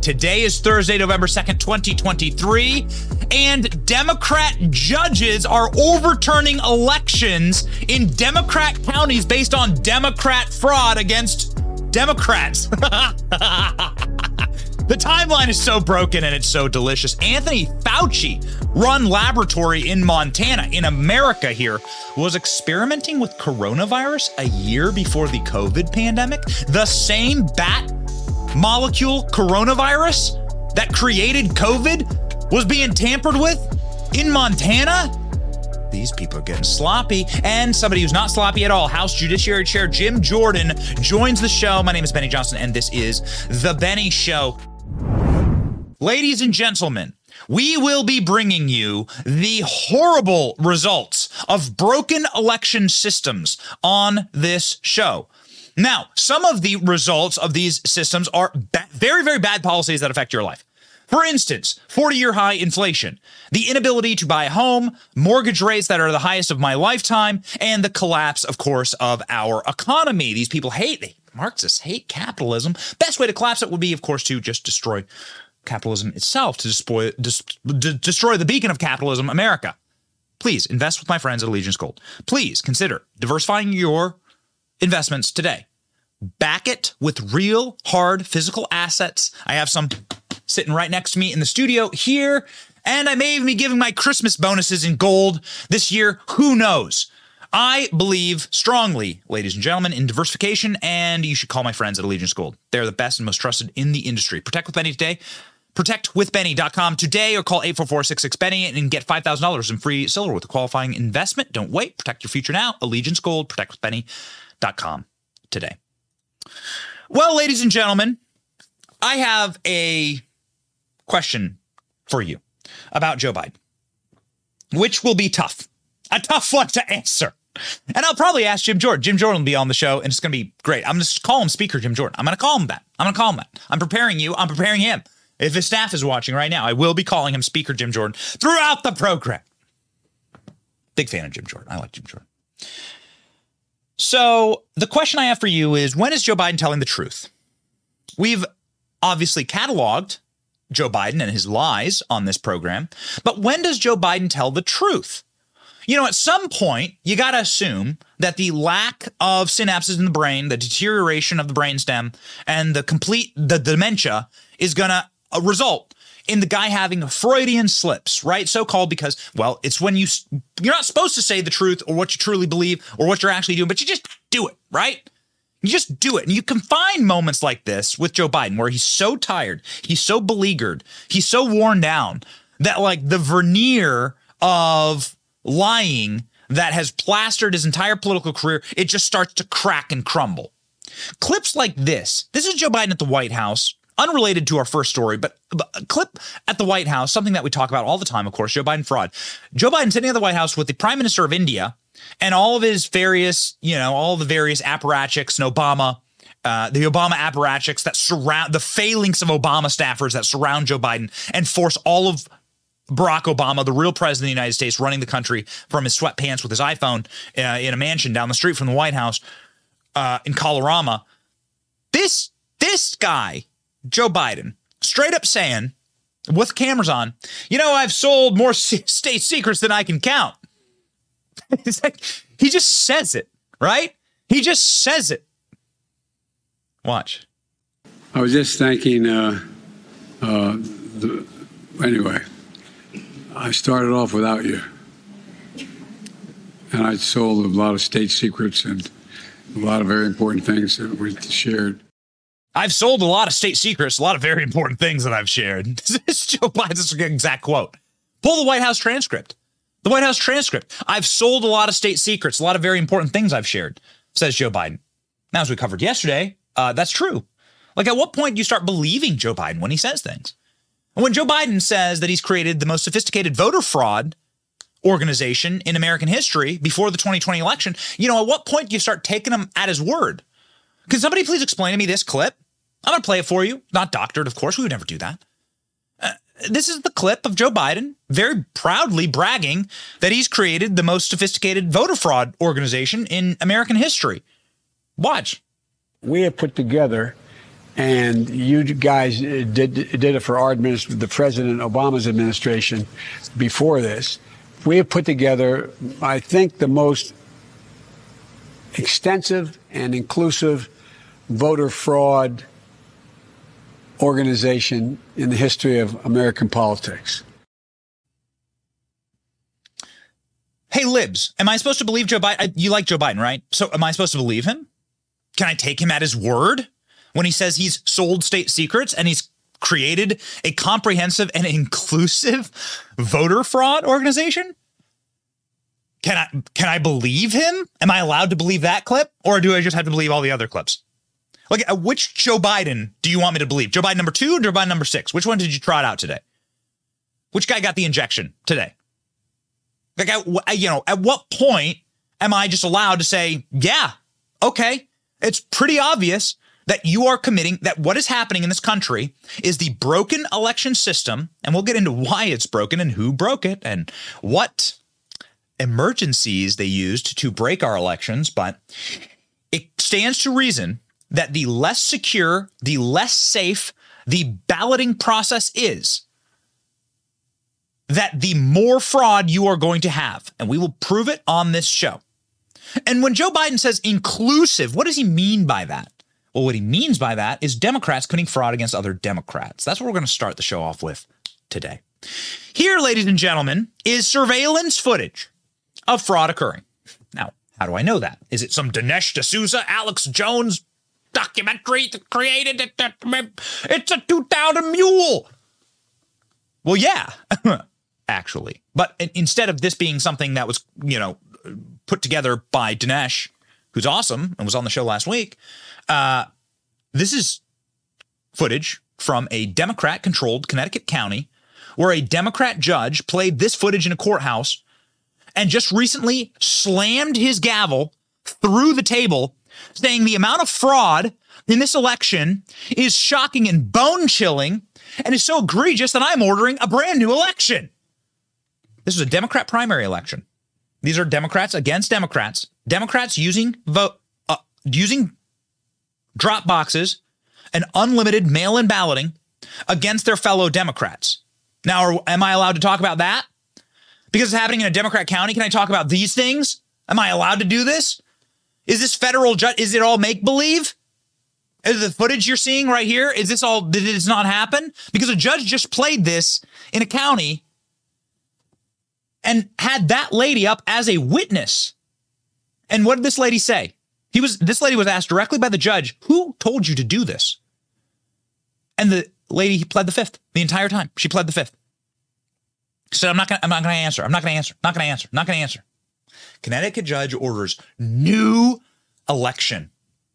Today is Thursday, November 2nd, 2023, and Democrat judges are overturning elections in Democrat counties based on Democrat fraud against Democrats. The timeline is so broken and it's so delicious. Anthony Fauci, run laboratory in Montana, in America here, was experimenting with coronavirus a year before the COVID pandemic. The same bat molecule coronavirus that created COVID was being tampered with in Montana. These people are getting sloppy. And somebody who's not sloppy at all, House Judiciary Chair Jim Jordan joins the show. My name is Benny Johnson, and this is The Benny Show. Ladies and gentlemen, we will be bringing you the horrible results of broken election systems on this show. Now, some of the results of these systems are ba- very, very bad policies that affect your life. For instance, 40 year high inflation, the inability to buy a home, mortgage rates that are the highest of my lifetime, and the collapse, of course, of our economy. These people hate, they, Marxists hate capitalism. Best way to collapse it would be, of course, to just destroy capitalism itself to d- destroy the beacon of capitalism, America. Please invest with my friends at Allegiance Gold. Please consider diversifying your investments today. Back it with real, hard, physical assets. I have some sitting right next to me in the studio here, and I may even be giving my Christmas bonuses in gold this year. Who knows? I believe strongly, ladies and gentlemen, in diversification, and you should call my friends at Allegiance Gold. They're the best and most trusted in the industry. Protect with Benny today. ProtectWithBenny.com today or call 844-66-BENNY and get $5,000 in free silver with a qualifying investment. Don't wait. Protect your future now. Allegiance Gold, ProtectWithBenny.com today. Well, ladies and gentlemen, I have a question for you about Joe Biden, which will be tough. A tough one to answer. And I'll probably ask Jim Jordan. Jim Jordan will be on the show, and it's going to be great. I'm to call him Speaker Jim Jordan. I'm going to call him that. I'm going to call him that. I'm preparing you. I'm preparing him. If his staff is watching right now, I will be calling him Speaker Jim Jordan throughout the program. Big fan of Jim Jordan. I like Jim Jordan. So the question I have for you is when is Joe Biden telling the truth? We've obviously cataloged Joe Biden and his lies on this program, but when does Joe Biden tell the truth? You know, at some point, you got to assume that the lack of synapses in the brain, the deterioration of the brainstem, and the complete the dementia is going to uh, result in the guy having Freudian slips, right? So called because, well, it's when you you're not supposed to say the truth or what you truly believe or what you're actually doing, but you just do it, right? You just do it. And you can find moments like this with Joe Biden where he's so tired, he's so beleaguered, he's so worn down that like the veneer of lying that has plastered his entire political career, it just starts to crack and crumble. Clips like this. This is Joe Biden at the White House unrelated to our first story, but, but, a clip at the White House, something that we talk about all the time, of course, Joe Biden fraud. Joe Biden sitting at the White House with the Prime Minister of India and all of his various, you know, all the various apparatchiks and Obama, uh, the Obama apparatchiks that surround the phalanx of Obama staffers that surround Joe Biden and force all of Barack Obama, the real president of the United States, running the country from his sweatpants with his iPhone uh, in a mansion down the street from the White House uh, in Kalorama. This this guy Joe Biden straight up saying, with cameras on, you know, I've sold more state secrets than I can count. it's like, he just says it, right? He just says it. Watch. I was just thanking, uh, uh, the, anyway, I started off without you. And I sold a lot of state secrets and a lot of very important things that we shared. I've sold a lot of state secrets, a lot of very important things that I've shared. this is Joe Biden's exact quote. Pull the White House transcript. The White House transcript. I've sold a lot of state secrets, a lot of very important things I've shared, says Joe Biden. Now, as we covered yesterday, uh, that's true. Like, at what point do you start believing Joe Biden when he says things? And When Joe Biden says that he's created the most sophisticated voter fraud organization in American history before the 2020 election, you know, at what point do you start taking him at his word? Can somebody please explain to me this clip? I'm going to play it for you. Not doctored, of course. We would never do that. Uh, this is the clip of Joe Biden very proudly bragging that he's created the most sophisticated voter fraud organization in American history. Watch. We have put together and you guys did did it for our administration, the President Obama's administration before this. We have put together, I think, the most extensive and inclusive voter fraud organization in the history of American politics. Hey, Libs, am I supposed to believe Joe Biden? You like Joe Biden, right? So am I supposed to believe him? Can I take him at his word when he says he's sold state secrets and he's created a comprehensive and inclusive voter fraud organization? Can I can I believe him? Am I allowed to believe that clip or do I just have to believe all the other clips? Like uh, which Joe Biden do you want me to believe? Joe Biden number 2 or Joe Biden number 6? Which one did you trot out today? Which guy got the injection today? Like, at, you know, at what point am I just allowed to say, yeah, okay, it's pretty obvious that you are committing that what is happening in this country is the broken election system. And we'll get into why it's broken and who broke it and what emergencies they used to break our elections. But it stands to reason that the less secure, the less safe the balloting process is, that the more fraud you are going to have. And we will prove it on this show. And when Joe Biden says inclusive, what does he mean by that? Well, what he means by that is Democrats committing fraud against other Democrats. That's what we're going to start the show off with today. Here, ladies and gentlemen, is surveillance footage of fraud occurring. Now, how do I know that? Is it some Dinesh D'Souza, Alex Jones documentary created it? It's a 2000 mule. Well, yeah. actually. But instead of this being something that was, you know, put together by Dinesh, who's awesome and was on the show last week, uh, this is footage from a Democrat controlled Connecticut county where a Democrat judge played this footage in a courthouse and just recently slammed his gavel through the table, saying the amount of fraud in this election is shocking and bone chilling and is so egregious that I'm ordering a brand new election. This is a Democrat primary election. These are Democrats against Democrats. Democrats using vote uh, using drop boxes and unlimited mail-in balloting against their fellow Democrats. Now, are, am I allowed to talk about that? Because it's happening in a Democrat county, can I talk about these things? Am I allowed to do this? Is this federal ju- is it all make believe? Is the footage you're seeing right here, is this all did this not happen? Because a judge just played this in a county and had that lady up as a witness. And what did this lady say? He was this lady was asked directly by the judge, "Who told you to do this?" And the lady pled the fifth the entire time. She pled the fifth. She said, "I'm not gonna, I'm not gonna answer. I'm not gonna answer. Not gonna answer. Not gonna answer." Connecticut judge orders new election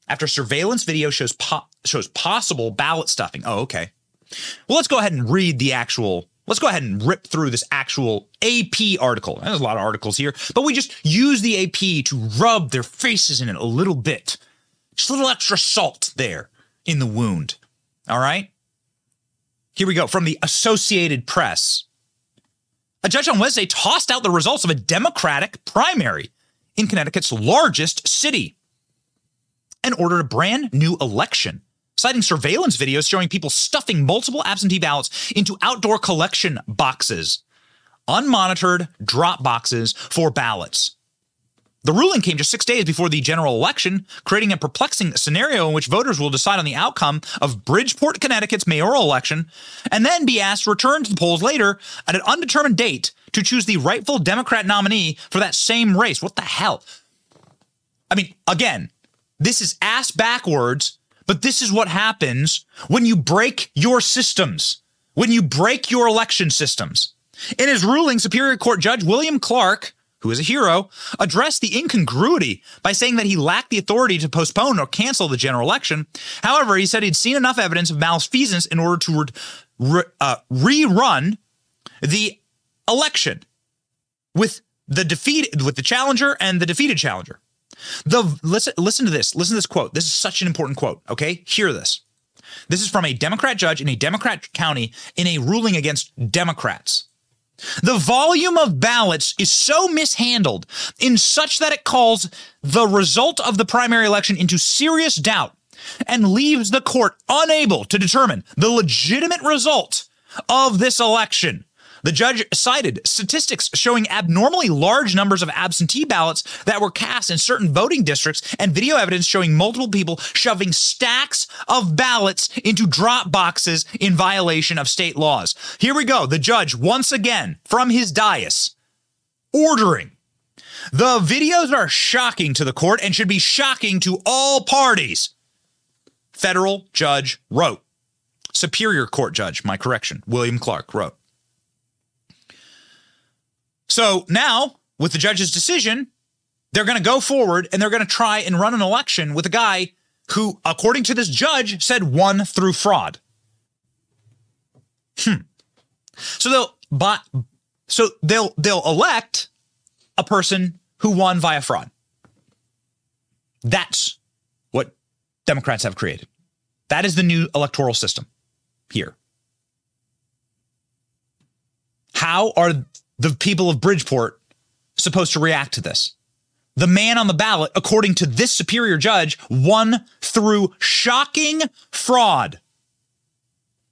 after surveillance video shows po- shows possible ballot stuffing. Oh, okay. Well, let's go ahead and read the actual Let's go ahead and rip through this actual AP article. There's a lot of articles here, but we just use the AP to rub their faces in it a little bit. Just a little extra salt there in the wound. All right? Here we go from the Associated Press. A judge on Wednesday tossed out the results of a Democratic primary in Connecticut's largest city and ordered a brand new election citing surveillance videos showing people stuffing multiple absentee ballots into outdoor collection boxes, unmonitored drop boxes for ballots. The ruling came just six days before the general election, creating a perplexing scenario in which voters will decide on the outcome of Bridgeport, Connecticut's mayoral election, and then be asked to return to the polls later at an undetermined date to choose the rightful Democrat nominee for that same race. What the hell? I mean, again, this is ass backwards but this is what happens when you break your systems, when you break your election systems. In his ruling, Superior Court Judge William Clark, who is a hero, addressed the incongruity by saying that he lacked the authority to postpone or cancel the general election. However, he said he'd seen enough evidence of malfeasance in order to re- uh, rerun the election with the defeat with the challenger and the defeated challenger. The listen listen to this. Listen to this quote. This is such an important quote. Okay, hear this. This is from a Democrat judge in a Democrat county in a ruling against Democrats. The volume of ballots is so mishandled in such that it calls the result of the primary election into serious doubt and leaves the court unable to determine the legitimate result of this election. The judge cited statistics showing abnormally large numbers of absentee ballots that were cast in certain voting districts and video evidence showing multiple people shoving stacks of ballots into drop boxes in violation of state laws. Here we go. The judge, once again, from his dais, ordering. The videos are shocking to the court and should be shocking to all parties. Federal judge wrote. Superior Court judge, my correction, William Clark wrote. So now, with the judge's decision, they're going to go forward and they're going to try and run an election with a guy who, according to this judge, said won through fraud. Hmm. So they'll so they'll they'll elect a person who won via fraud. That's what Democrats have created. That is the new electoral system here. How are the people of Bridgeport supposed to react to this? The man on the ballot, according to this superior judge, won through shocking fraud.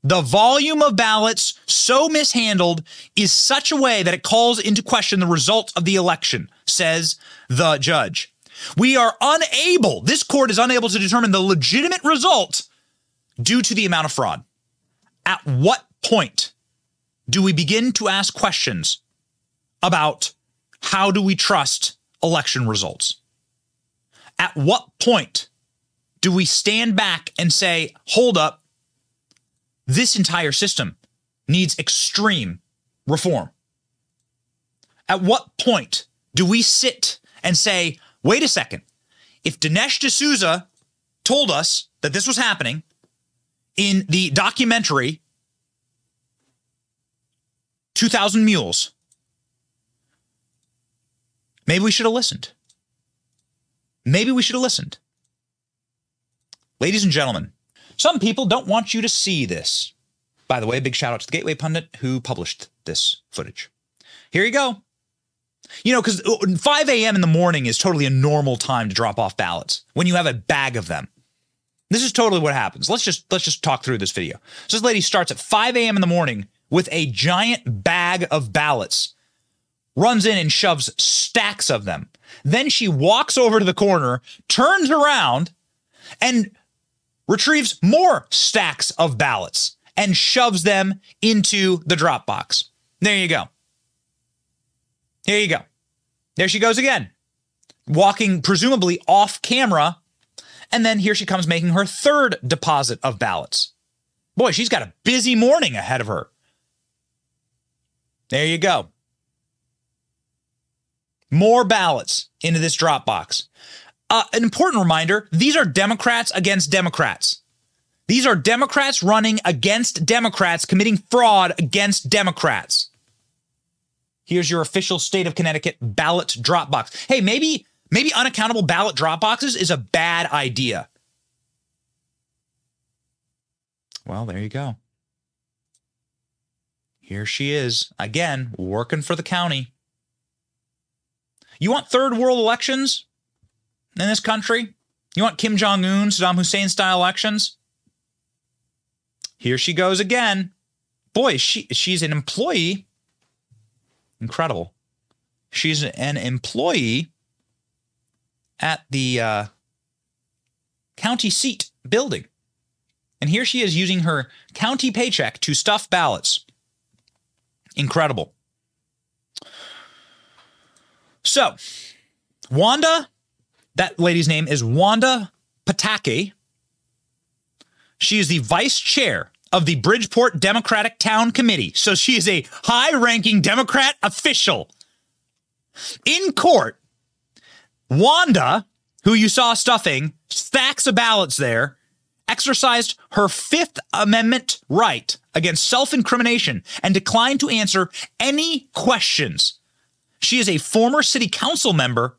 The volume of ballots so mishandled is such a way that it calls into question the result of the election, says the judge. We are unable, this court is unable to determine the legitimate result due to the amount of fraud. At what point do we begin to ask questions about how do we trust election results? At what point do we stand back and say, hold up, this entire system needs extreme reform. At what point do we sit and say, wait a second, if Dinesh D'Souza told us that this was happening in the documentary 2000 Mules, maybe we should have listened. Maybe we should have listened. Ladies and gentlemen, some people don't want you to see this. By the way, big shout out to the Gateway Pundit who published this footage. Here you go. You know, because uh, 5 a.m. in the morning is totally a normal time to drop off ballots when you have a bag of them. This is totally what happens. Let's just let's just talk through this video. So this lady starts at 5 a.m. in the morning with a giant bag of ballots, runs in and shoves stacks of them. Then she walks over to the corner, turns around, and retrieves more stacks of ballots and shoves them into the drop box. There you go. Here you go. There she goes again, walking presumably off camera. And then here she comes making her third deposit of ballots. Boy, she's got a busy morning ahead of her. There you go. More ballots into this drop box. Uh, an important reminder these are Democrats against Democrats. These are Democrats running against Democrats, committing fraud against Democrats. Here's your official state of Connecticut ballot drop box. Hey, maybe maybe unaccountable ballot drop boxes is a bad idea. Well, there you go. Here she is, again, working for the county. You want third world elections? in this country? You want Kim Jong un, Saddam Hussein style elections? Here she goes again. Boy, she she's an employee. Incredible. She's an employee at the uh, county seat building. And here she is using her county paycheck to stuff ballots. Incredible. So, Wanda that lady's name is Wanda Pataky. She is the vice chair of the Bridgeport Democratic Town Committee. So she is a high ranking Democrat official. In court, Wanda, who you saw stuffing stacks of ballots there, exercised her Fifth Amendment right against self incrimination and declined to answer any questions. She is a former city council member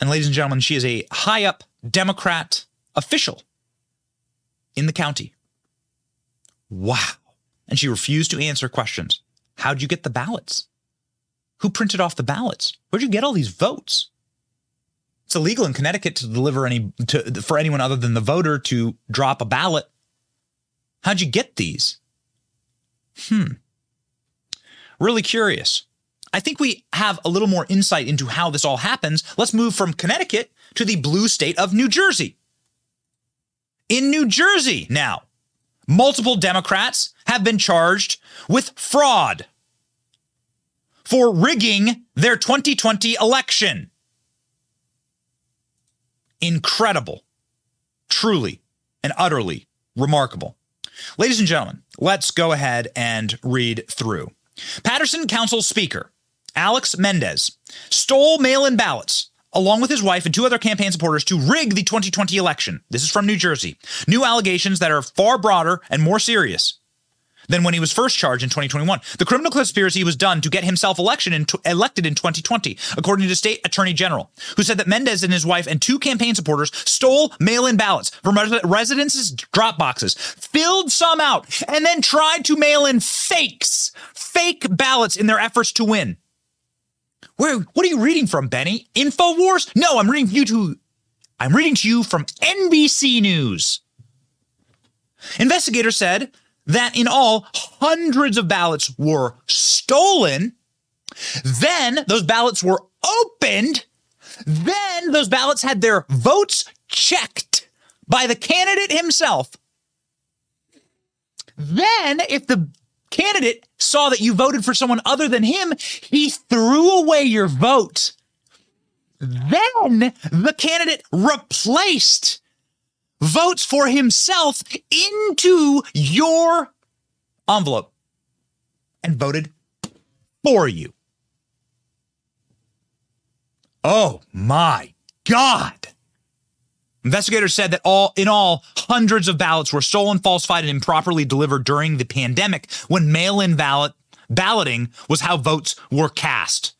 And ladies and gentlemen, she is a high up Democrat official in the county. Wow. And she refused to answer questions. How'd you get the ballots? Who printed off the ballots? Where'd you get all these votes? It's illegal in Connecticut to deliver any to for anyone other than the voter to drop a ballot. How'd you get these? Hmm. Really curious. I think we have a little more insight into how this all happens. Let's move from Connecticut to the blue state of New Jersey. In New Jersey now, multiple Democrats have been charged with fraud for rigging their 2020 election. Incredible. Truly and utterly remarkable. Ladies and gentlemen, let's go ahead and read through. Paterson Council Speaker Alex Mendez stole mail in ballots along with his wife and two other campaign supporters to rig the 2020 election. This is from New Jersey. New allegations that are far broader and more serious than when he was first charged in 2021. The criminal conspiracy was done to get himself election in t- elected in 2020, according to state attorney general, who said that Mendez and his wife and two campaign supporters stole mail-in ballots from res- residents' drop boxes, filled some out, and then tried to mail in fakes, fake ballots in their efforts to win. Where, what are you reading from, Benny? Infowars? No, I'm reading you to I'm reading to you from NBC News. Investigators said that in all, hundreds of ballots were stolen. Then those ballots were opened. Then those ballots had their votes checked by the candidate himself. Then, if the candidate saw that you voted for someone other than him, he threw away your vote. Then the candidate replaced votes for himself into your envelope and voted for you. Oh my God. Investigators said that all in all, hundreds of ballots were stolen, falsified, and improperly delivered during the pandemic when mail-in ballot balloting was how votes were cast.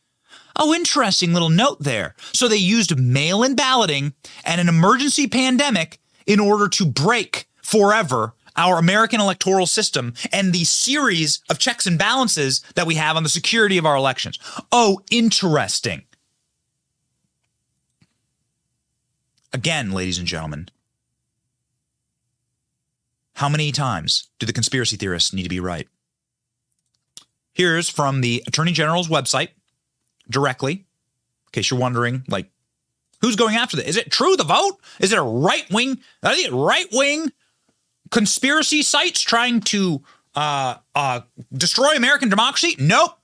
Oh, interesting little note there. So they used mail-in balloting and an emergency pandemic in order to break forever our American electoral system and the series of checks and balances that we have on the security of our elections. Oh, interesting. Again, ladies and gentlemen, how many times do the conspiracy theorists need to be right? Here's from the Attorney General's website directly, in case you're wondering, like, who's going after this? Is it true the vote? Is it a right wing, right wing conspiracy sites trying to uh, uh, destroy American democracy? Nope.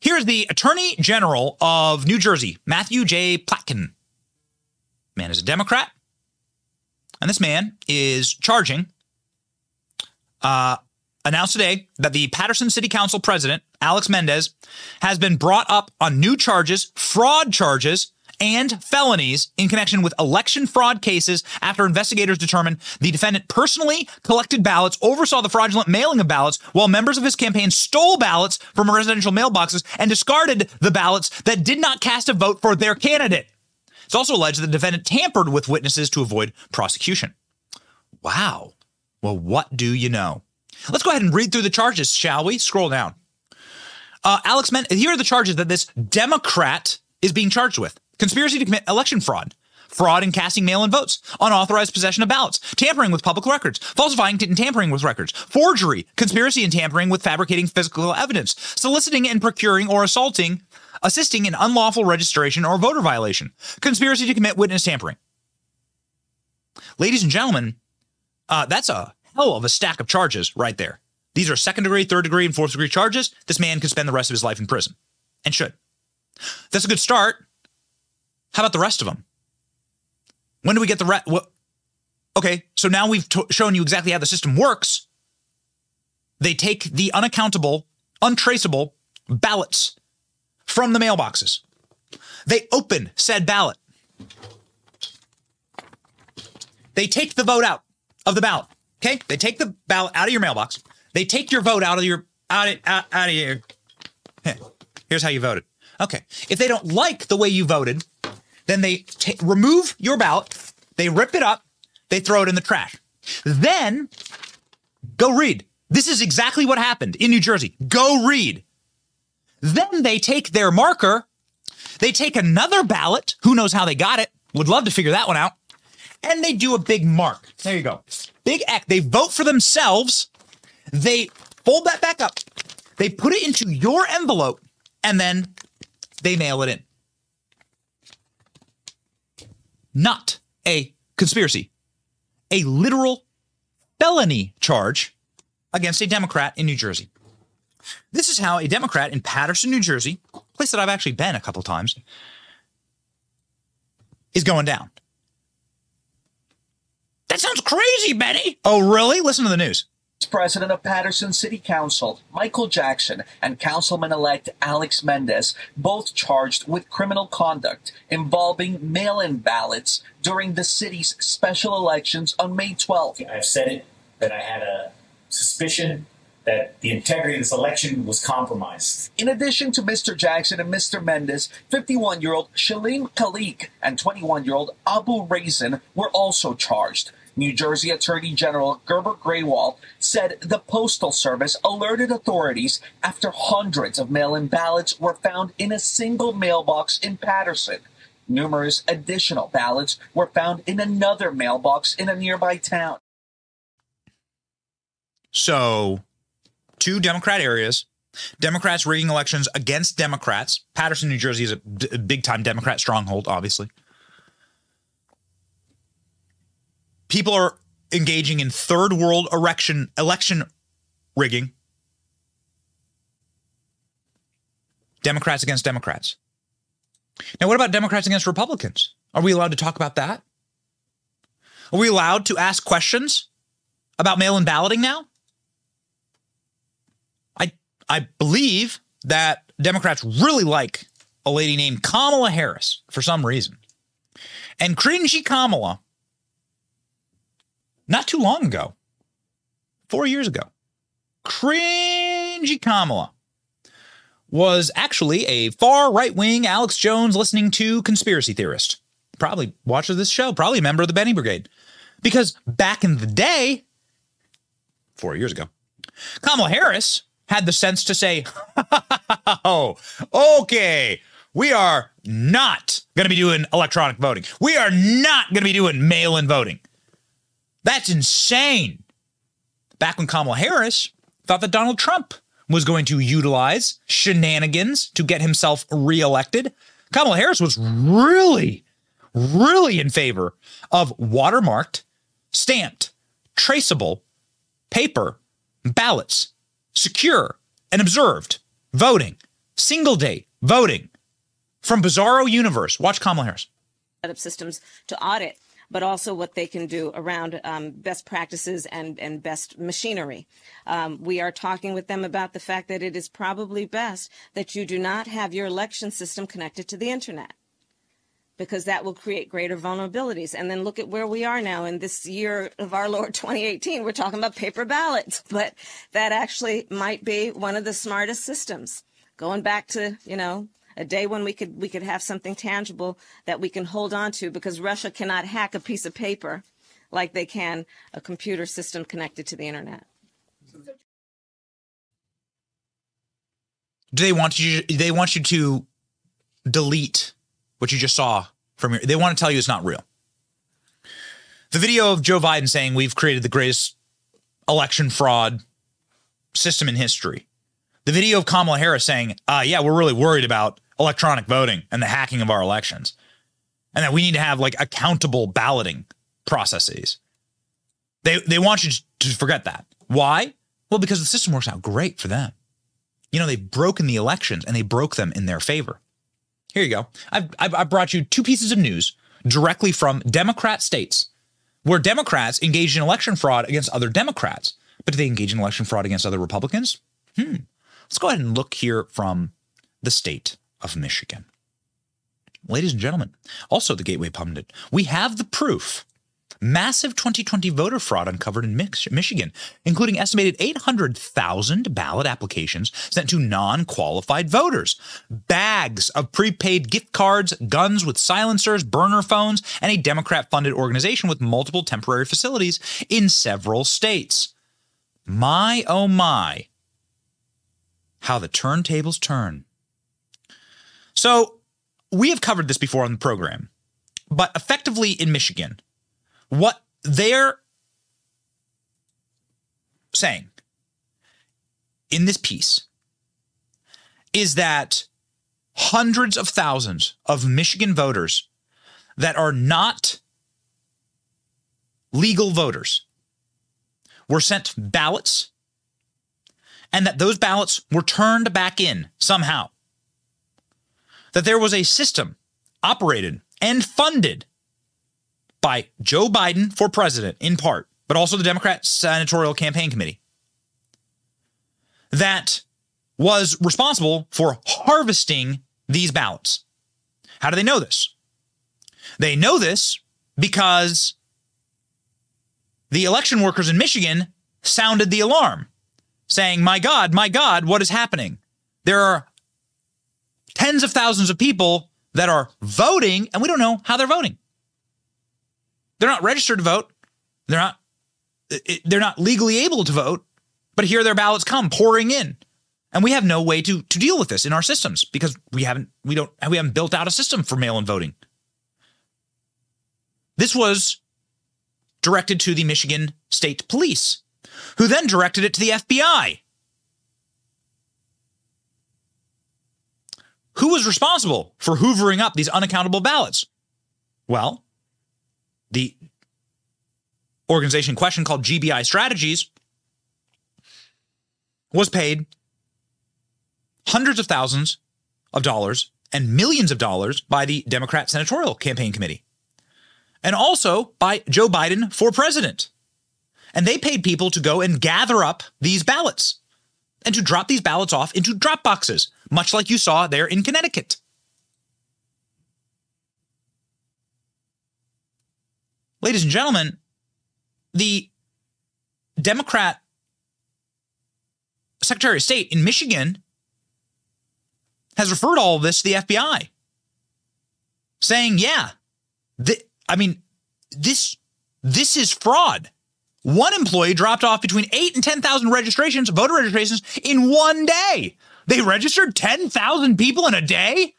Here's the Attorney General of New Jersey, Matthew J. Platkin man is a Democrat, and this man is charging, uh, announced today that the Paterson City Council president, Alex Mendez, has been brought up on new charges, fraud charges, and felonies in connection with election fraud cases after investigators determined the defendant personally collected ballots, oversaw the fraudulent mailing of ballots, while members of his campaign stole ballots from residential mailboxes and discarded the ballots that did not cast a vote for their candidate. It's also alleged that the defendant tampered with witnesses to avoid prosecution. Wow. Well, what do you know? Let's go ahead and read through the charges, shall we? Scroll down. Uh, Alex Men- here are the charges that this Democrat is being charged with conspiracy to commit election fraud, fraud in casting mail in votes, unauthorized possession of ballots, tampering with public records, falsifying and tampering with records, forgery, conspiracy and tampering with fabricating physical evidence, soliciting and procuring or assaulting assisting in unlawful registration or voter violation, conspiracy to commit witness tampering. Ladies and gentlemen, uh, that's a hell of a stack of charges right there. These are second degree, third degree, and fourth degree charges. This man could spend the rest of his life in prison and should. That's a good start. How about the rest of them? When do we get the rest? Okay, so now we've t- shown you exactly how the system works. They take the unaccountable, untraceable ballots from the mailboxes. They open said ballot. They take the vote out of the ballot. Okay? They take the ballot out of your mailbox. They take your vote out of your out of, out, out of your. Here's how you voted. Okay. If they don't like the way you voted, then they t- remove your ballot. They rip it up. They throw it in the trash. Then go read. This is exactly what happened in New Jersey. Go read. Then they take their marker, they take another ballot, who knows how they got it, Would love to figure that one out. And they do a big mark. There you go. Big X. They vote for themselves. They fold that back up. They put it into your envelope and then they mail it in. Not a conspiracy, a literal felony charge against a Democrat in New Jersey. This is how a Democrat in Paterson, New Jersey, a place that I've actually been a couple times, is going down. That sounds crazy, Benny. Oh, really? Listen to the news. President of Paterson City Council, Michael Jackson, and Councilman elect Alex Mendez, both charged with criminal conduct involving mail in ballots during the city's special elections on May 12th. I've said it that I had a suspicion that the integrity of this election was compromised. In addition to Mr. Jackson and Mr. Mendez, 51 year old Shelim Khalique and 21 year old Abu Rayhan were also charged. New Jersey Attorney General Gurbir Grewal said the Postal Service alerted authorities after hundreds of mail in ballots were found in a single mailbox in Paterson. Numerous additional ballots were found in another mailbox in a nearby town. So, two Democrat areas, Democrats rigging elections against Democrats. Paterson, New Jersey is a, d- big time Democrat stronghold, obviously. People are engaging in third world erection, election rigging. Democrats against Democrats. Now, what about Democrats against Republicans? Are we allowed to talk about that? Are we allowed to ask questions about mail in balloting now? I I believe that Democrats really like a lady named Kamala Harris for some reason. And cringy Kamala, not too long ago, four years ago, cringy Kamala was actually a far right wing Alex Jones listening to conspiracy theorist. Probably watches this show, probably a member of the Benny Brigade. Because back in the day, four years ago, Kamala Harris had the sense to say, oh, okay, we are not going to be doing electronic voting. We are not going to be doing mail in voting. That's insane. Back when Kamala Harris thought that Donald Trump was going to utilize shenanigans to get himself reelected, Kamala Harris was really, really in favor of watermarked, stamped, traceable paper ballots, secure and observed voting, single day voting from Bizarro Universe. Watch Kamala Harris. Systems to audit but also what they can do around um, best practices and, and best machinery. Um, we are talking with them about the fact that it is probably best that you do not have your election system connected to the internet because that will create greater vulnerabilities. And then look at where we are now in this year of our Lord 2018. We're talking about paper ballots, but that actually might be one of the smartest systems. Going back to, you know, a day when we could we could have something tangible that we can hold on to because Russia cannot hack a piece of paper like they can a computer system connected to the internet. Do they want you they want you to delete what you just saw from your they want to tell you it's not real. The video of Joe Biden saying we've created the greatest election fraud system in history. The video of Kamala Harris saying, uh, yeah, we're really worried about electronic voting and the hacking of our elections. And that we need to have like accountable balloting processes. They they want you to forget that. Why? Well, because the system works out great for them. You know, they've broken the elections and they broke them in their favor. Here you go. I've, I've, brought you two pieces of news directly from Democrat states where Democrats engaged in election fraud against other Democrats. But do they engage in election fraud against other Republicans? Hmm. Let's go ahead and look here from the state of Michigan. Ladies and gentlemen, also the Gateway Pundit, we have the proof. Massive 2020 voter fraud uncovered in Michigan, including estimated 800,000 ballot applications sent to non qualified voters, bags of prepaid gift cards, guns with silencers, burner phones, and a Democrat funded organization with multiple temporary facilities in several states. My oh my, how the turntables turn. So we have covered this before on the program. but effectively in Michigan, what they're saying in this piece is that hundreds of thousands of Michigan voters that are not legal voters were sent ballots and that those ballots were turned back in somehow. That there was a system operated and funded by Joe Biden for president in part, but also the Democrat Senatorial Campaign Committee that was responsible for harvesting these ballots. How do they know this? They know this because the election workers in Michigan sounded the alarm, saying, My God, my God, what is happening? There are tens of thousands of people that are voting, and we don't know how they're voting. They're not registered to vote. They're not they're not legally able to vote, but here their ballots come pouring in. And we have no way to to deal with this in our systems because we haven't we don't we haven't built out a system for mail-in voting. This was directed to the Michigan State Police, who then directed it to the FBI. Who was responsible for hoovering up these unaccountable ballots? Well, the organization in question called GBI Strategies was paid hundreds of thousands of dollars and millions of dollars by the Democrat Senatorial Campaign Committee and also by Joe Biden for president. And they paid people to go and gather up these ballots and to drop these ballots off into drop boxes, much like you saw there in Connecticut. Ladies and gentlemen, the Democrat Secretary of State in Michigan has referred all of this to the FBI, saying, yeah, th- I mean, this this is fraud. One employee dropped off between eight and 10,000 registrations, voter registrations, in one day. They registered 10,000 people in a day?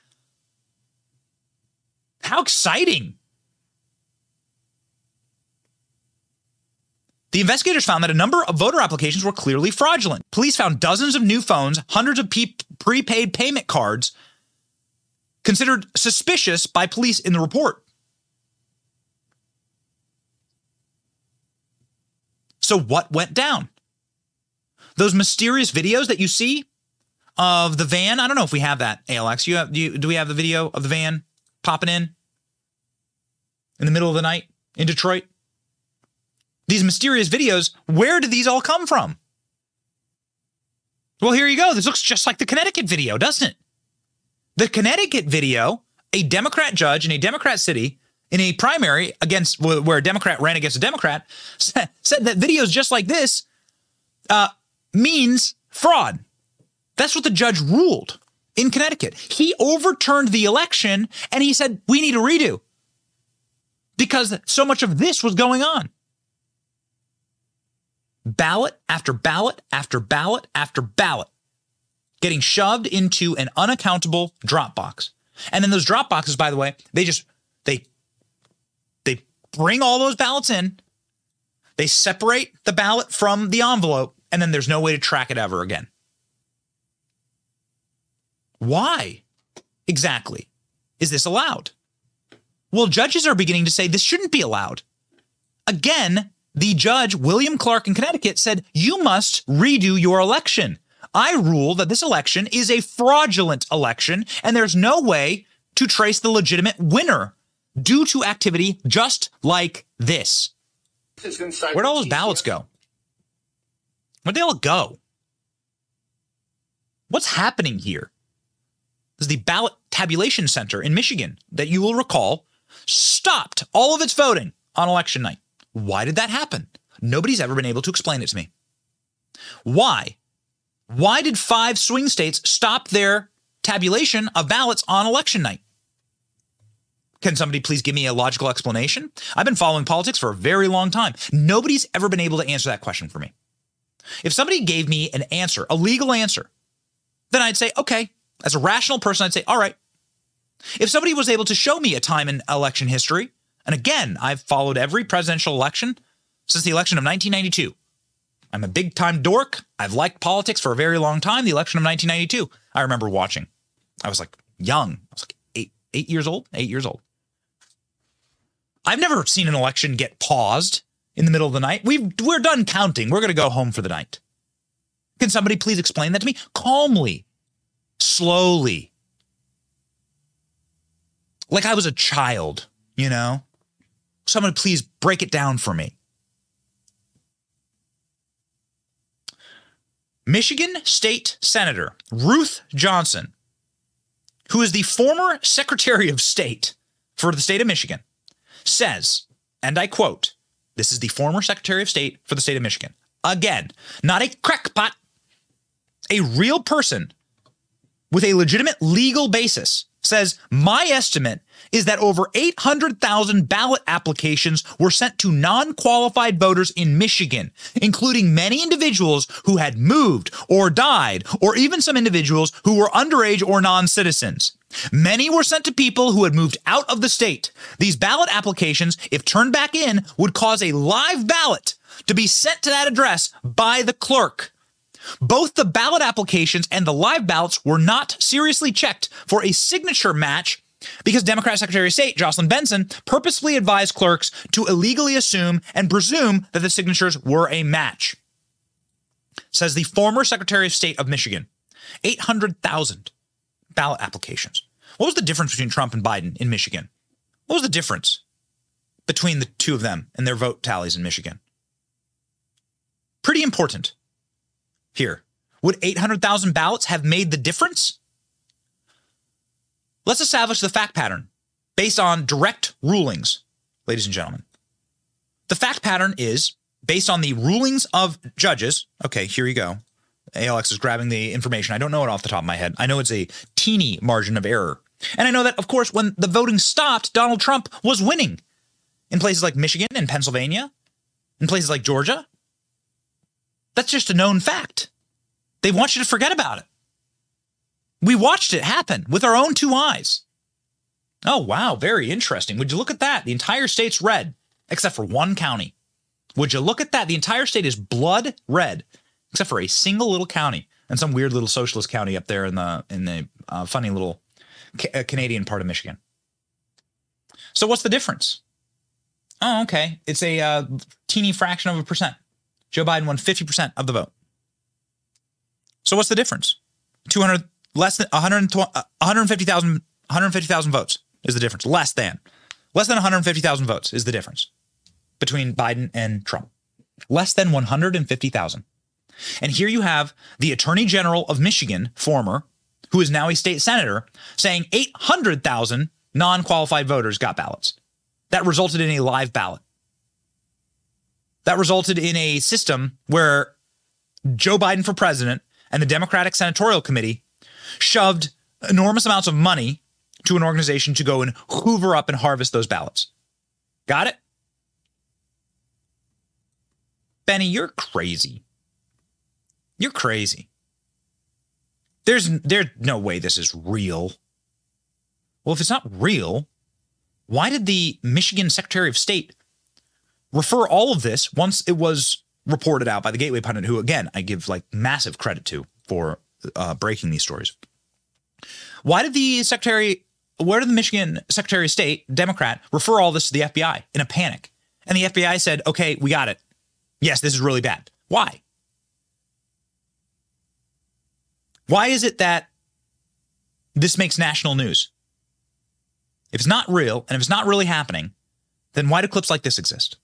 How exciting! The investigators found that a number of voter applications were clearly fraudulent. Police found dozens of new phones, hundreds of pe- prepaid payment cards considered suspicious by police in the report. So, what went down? Those mysterious videos that you see of the van. I don't know if we have that, ALX. You have, do, you, do we have the video of the van popping in in the middle of the night in Detroit? these mysterious videos, where did these all come from? Well, here you go. This looks just like the Connecticut video, doesn't it? The Connecticut video, a Democrat judge in a Democrat city in a primary against where a Democrat ran against a Democrat said that videos just like this uh, means fraud. That's what the judge ruled in Connecticut. He overturned the election and he said, we need a redo because so much of this was going on ballot after ballot after ballot after ballot getting shoved into an unaccountable drop box. And then those drop boxes, by the way, they just bring all those ballots in, they separate the ballot from the envelope, and then there's no way to track it ever again. Why exactly is this allowed? Well, judges are beginning to say this shouldn't be allowed. Again, the judge, William Clark in Connecticut, said, You must redo your election. I rule that this election is a fraudulent election, and there's no way to trace the legitimate winner due to activity just like this. Where'd all those ballots go? Where'd they all go? What's happening here? This is the ballot tabulation center in Michigan that you will recall stopped all of its voting on election night. Why did that happen? Nobody's ever been able to explain it to me. Why? Why did five swing states stop their tabulation of ballots on election night? Can somebody please give me a logical explanation? I've been following politics for a very long time. Nobody's ever been able to answer that question for me. If somebody gave me an answer, a legal answer, then I'd say, okay, as a rational person, I'd say, all right, If somebody was able to show me a time in election history, and again, I've followed every presidential election since the election of 1992. I'm a big time dork. I've liked politics for a very long time. The election of 1992, I remember watching. I was like young. I was like eight, eight years old, eight years old. I've never seen an election get paused in the middle of the night. We've, we're done counting. We're going to go home for the night. Can somebody please explain that to me? Calmly, slowly. Like I was a child, you know? Someone please break it down for me. Michigan State Senator Ruth Johnson, who is the former Secretary of State for the state of Michigan, says, and I quote, this is the former Secretary of State for the state of Michigan. Again, not a crackpot, a real person with a legitimate legal basis says, My estimate is that over 800,000 ballot applications were sent to non qualified voters in Michigan, including many individuals who had moved or died, or even some individuals who were underage or non citizens. Many were sent to people who had moved out of the state. These ballot applications, if turned back in, would cause a live ballot to be sent to that address by the clerk. Both the ballot applications and the live ballots were not seriously checked for a signature match because Democrat Secretary of State Jocelyn Benson purposefully advised clerks to illegally assume and presume that the signatures were a match. Says the former Secretary of State of Michigan. 800,000 ballot applications. What was the difference between Trump and Biden in Michigan? What was the difference between the two of them and their vote tallies in Michigan? Pretty important here. Would 800,000 ballots have made the difference? Let's establish the fact pattern based on direct rulings, ladies and gentlemen. The fact pattern is based on the rulings of judges. Okay, here you go. ALX is grabbing the information. I don't know it off the top of my head. I know it's a teeny margin of error. And I know that, of course, when the voting stopped, Donald Trump was winning in places like Michigan and Pennsylvania, in places like Georgia. That's just a known fact. They want you to forget about it. We watched it happen with our own two eyes. Oh, wow, very interesting. Would you look at that? The entire state's red, except for one county. Would you look at that? The entire state is blood red, except for a single little county and some weird little socialist county up there in the in the uh, funny little ca- uh, Canadian part of Michigan. So what's the difference? Oh, okay. It's a uh, teeny fraction of a percent. Joe Biden won 50% of the vote. So what's the difference? 200 less than 150,000 150,000 votes is the difference. Less than. Less than 150,000 votes is the difference between Biden and Trump. Less than 150,000. And here you have the Attorney General of Michigan, former, who is now a state senator, saying 800,000 non qualified voters got ballots. That resulted in a live ballot. That resulted in a system where Joe Biden for president and the Democratic Senatorial Committee shoved enormous amounts of money to an organization to go and hoover up and harvest those ballots. Got it? Benny, you're crazy. You're crazy. There's there's no way this is real. Well, if it's not real, why did the Michigan Secretary of State refer all of this once it was reported out by the Gateway pundit, who again I give like massive credit to for uh, breaking these stories. Why did the secretary, where did the Michigan Secretary of State, Democrat, refer all this to the FBI in a panic? And the FBI said, okay, we got it. Yes, this is really bad. Why? Why is it that this makes national news? If it's not real and if it's not really happening, then why do clips like this exist?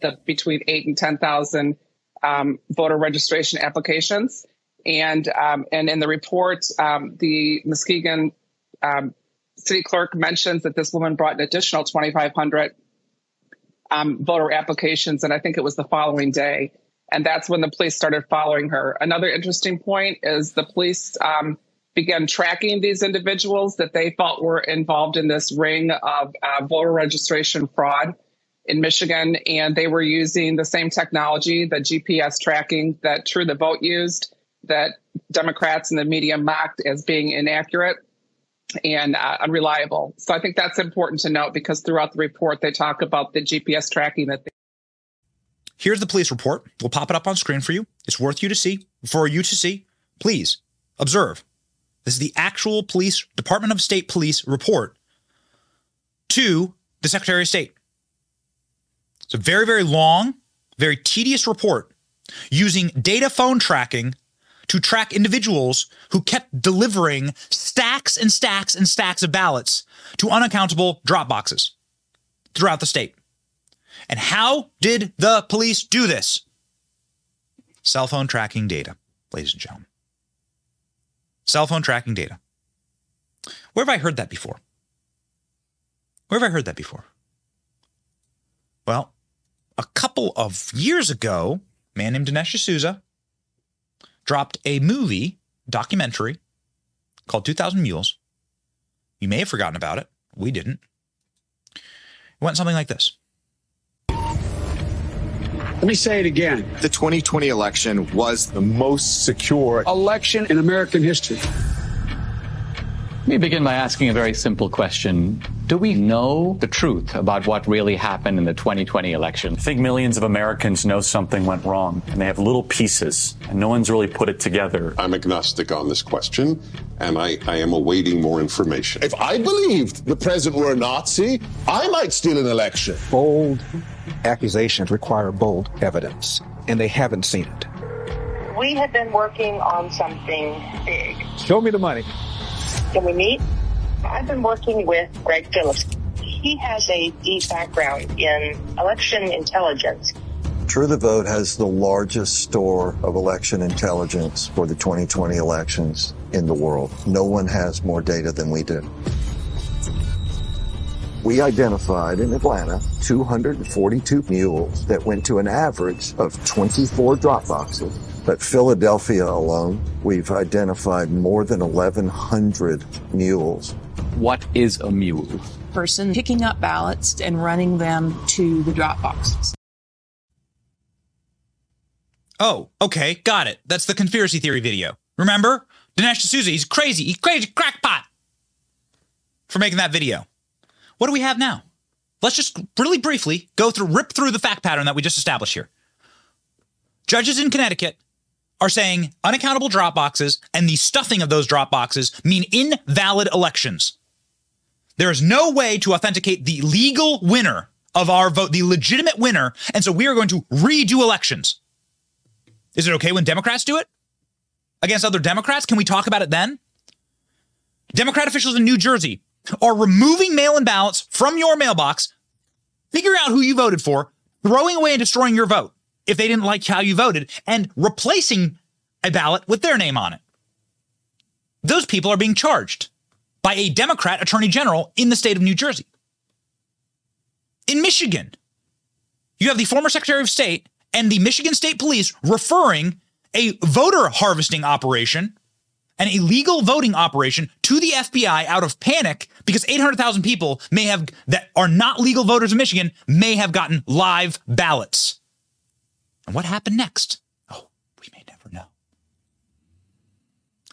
The between eight and ten thousand um, voter registration applications, and um, and in the report, um, the Muskegon um, city clerk mentions that this woman brought an additional 2,500 um, voter applications, and I think it was the following day. And that's when the police started following her. Another interesting point is the police began tracking these individuals that they felt were involved in this ring of uh, voter registration fraud in Michigan, and they were using the same technology, the GPS tracking that True the Vote used that Democrats and the media mocked as being inaccurate. and uh, unreliable. So I think that's important to note because throughout the report they talk about the GPS tracking that. They- Here's the police report. We'll pop it up on screen for you. It's worth you to see, for you to see. Please observe. This is the actual police Department of State police report to the Secretary of State. It's a very, very long, very tedious report using data phone tracking to track individuals who kept delivering stacks and stacks and stacks of ballots to unaccountable drop boxes throughout the state. And how did the police do this? Cell phone tracking data, ladies and gentlemen. Cell phone tracking data. Where have I heard that before? Where have I heard that before? Well, a couple of years ago, a man named Dinesh D'Souza dropped a movie documentary called 2000 Mules. You may have forgotten about it. We didn't. It went something like this. Let me say it again. The 2020 election was the most secure Election in American history. Let me begin by asking a very simple question. Do we know the truth about what really happened in the 2020 election? I think millions of Americans know something went wrong and they have little pieces and no one's really put it together. I'm agnostic on this question and I, I am awaiting more information. If I believed the president were a Nazi, I might steal an election. Bold accusations require bold evidence, and they haven't seen it. We have been working on something big. Show me the money. Can we meet? I've been working with Greg Phillips. He has a deep background in election intelligence. True the Vote has the largest store of election intelligence for the 2020 elections in the world. No one has more data than we do. We identified in Atlanta 242 mules that went to an average of 24 drop boxes. But Philadelphia alone, we've identified more than 1,100 mules. What is a mule? Person picking up ballots and running them to the drop boxes. Oh, okay, got it. That's the conspiracy theory video. Remember? Dinesh D'Souza, he's crazy. He's crazy crackpot for making that video. What do we have now? Let's just really briefly go through, rip through the fact pattern that we just established here. Judges in Connecticut are saying unaccountable drop boxes and the stuffing of those drop boxes mean invalid elections. There is no way to authenticate the legal winner of our vote, the legitimate winner, and so we are going to redo elections. Is it okay when Democrats do it? Against other Democrats? Can we talk about it then? Democrat officials in New Jersey are removing mail in ballots from your mailbox, figuring out who you voted for, throwing away and destroying your vote if they didn't like how you voted, and replacing a ballot with their name on it. Those people are being charged by a Democrat attorney general in the state of New Jersey. In Michigan, you have the former Secretary of State and the Michigan State Police referring a voter harvesting operation, an illegal voting operation to the FBI out of panic because 800,000 people may have that are not legal voters in Michigan may have gotten live ballots. And what happened next? Oh, we may never know.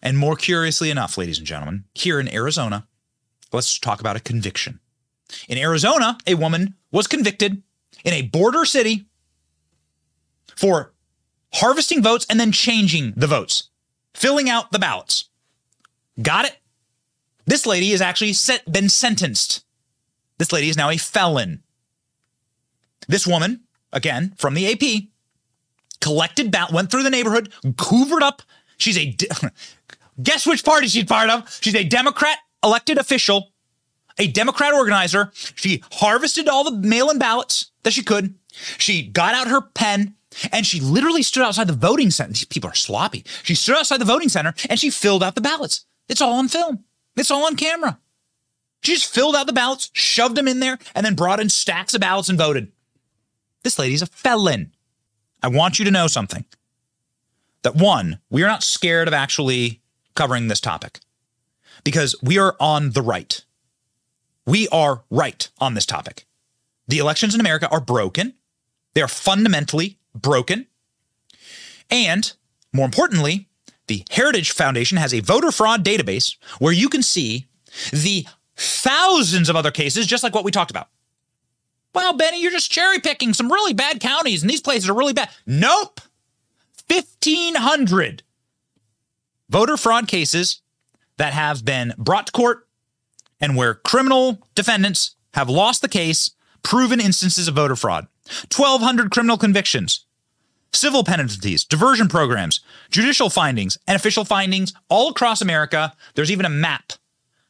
And more curiously enough, ladies and gentlemen, here in Arizona, let's talk about a conviction. In Arizona, a woman was convicted in a border city for harvesting votes and then changing the votes, filling out the ballots. Got it? This lady has actually set, been sentenced. This lady is now a felon. This woman, again from the AP, collected ballot, went through the neighborhood, hoovered up. She's a guess which party she's part of. She's a Democrat elected official, a Democrat organizer. She harvested all the mail-in ballots that she could. She got out her pen and she literally stood outside the voting center. These people are sloppy. She stood outside the voting center and she filled out the ballots. It's all on film. It's all on camera. She just filled out the ballots, shoved them in there, and then brought in stacks of ballots and voted. This lady's a felon. I want you to know something. That one, we are not scared of actually covering this topic because we are on the right. We are right on this topic. The elections in America are broken. They are fundamentally broken. And more importantly, the Heritage Foundation has a voter fraud database where you can see the thousands of other cases, just like what we talked about. Well, Benny, you're just cherry picking some really bad counties, and these places are really bad. Nope. 1,500 voter fraud cases that have been brought to court and where criminal defendants have lost the case, proven instances of voter fraud. 1,200 criminal convictions, civil penalties, diversion programs, judicial findings, and official findings all across America. There's even a map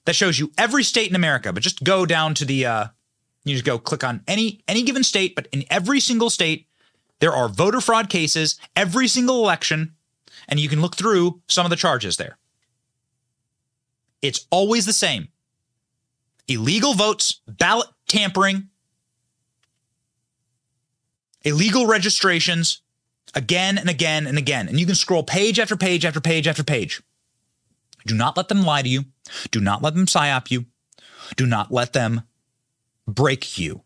that shows you every state in America, but just go down to the uh, you just go click on any any given state, but in every single state, there are voter fraud cases every single election, and you can look through some of the charges there. It's always the same. Illegal votes, ballot tampering, illegal registrations, again and again and again. And you can scroll page after page after page after page. Do not let them lie to you. Do not let them psyop you. Do not let them break you.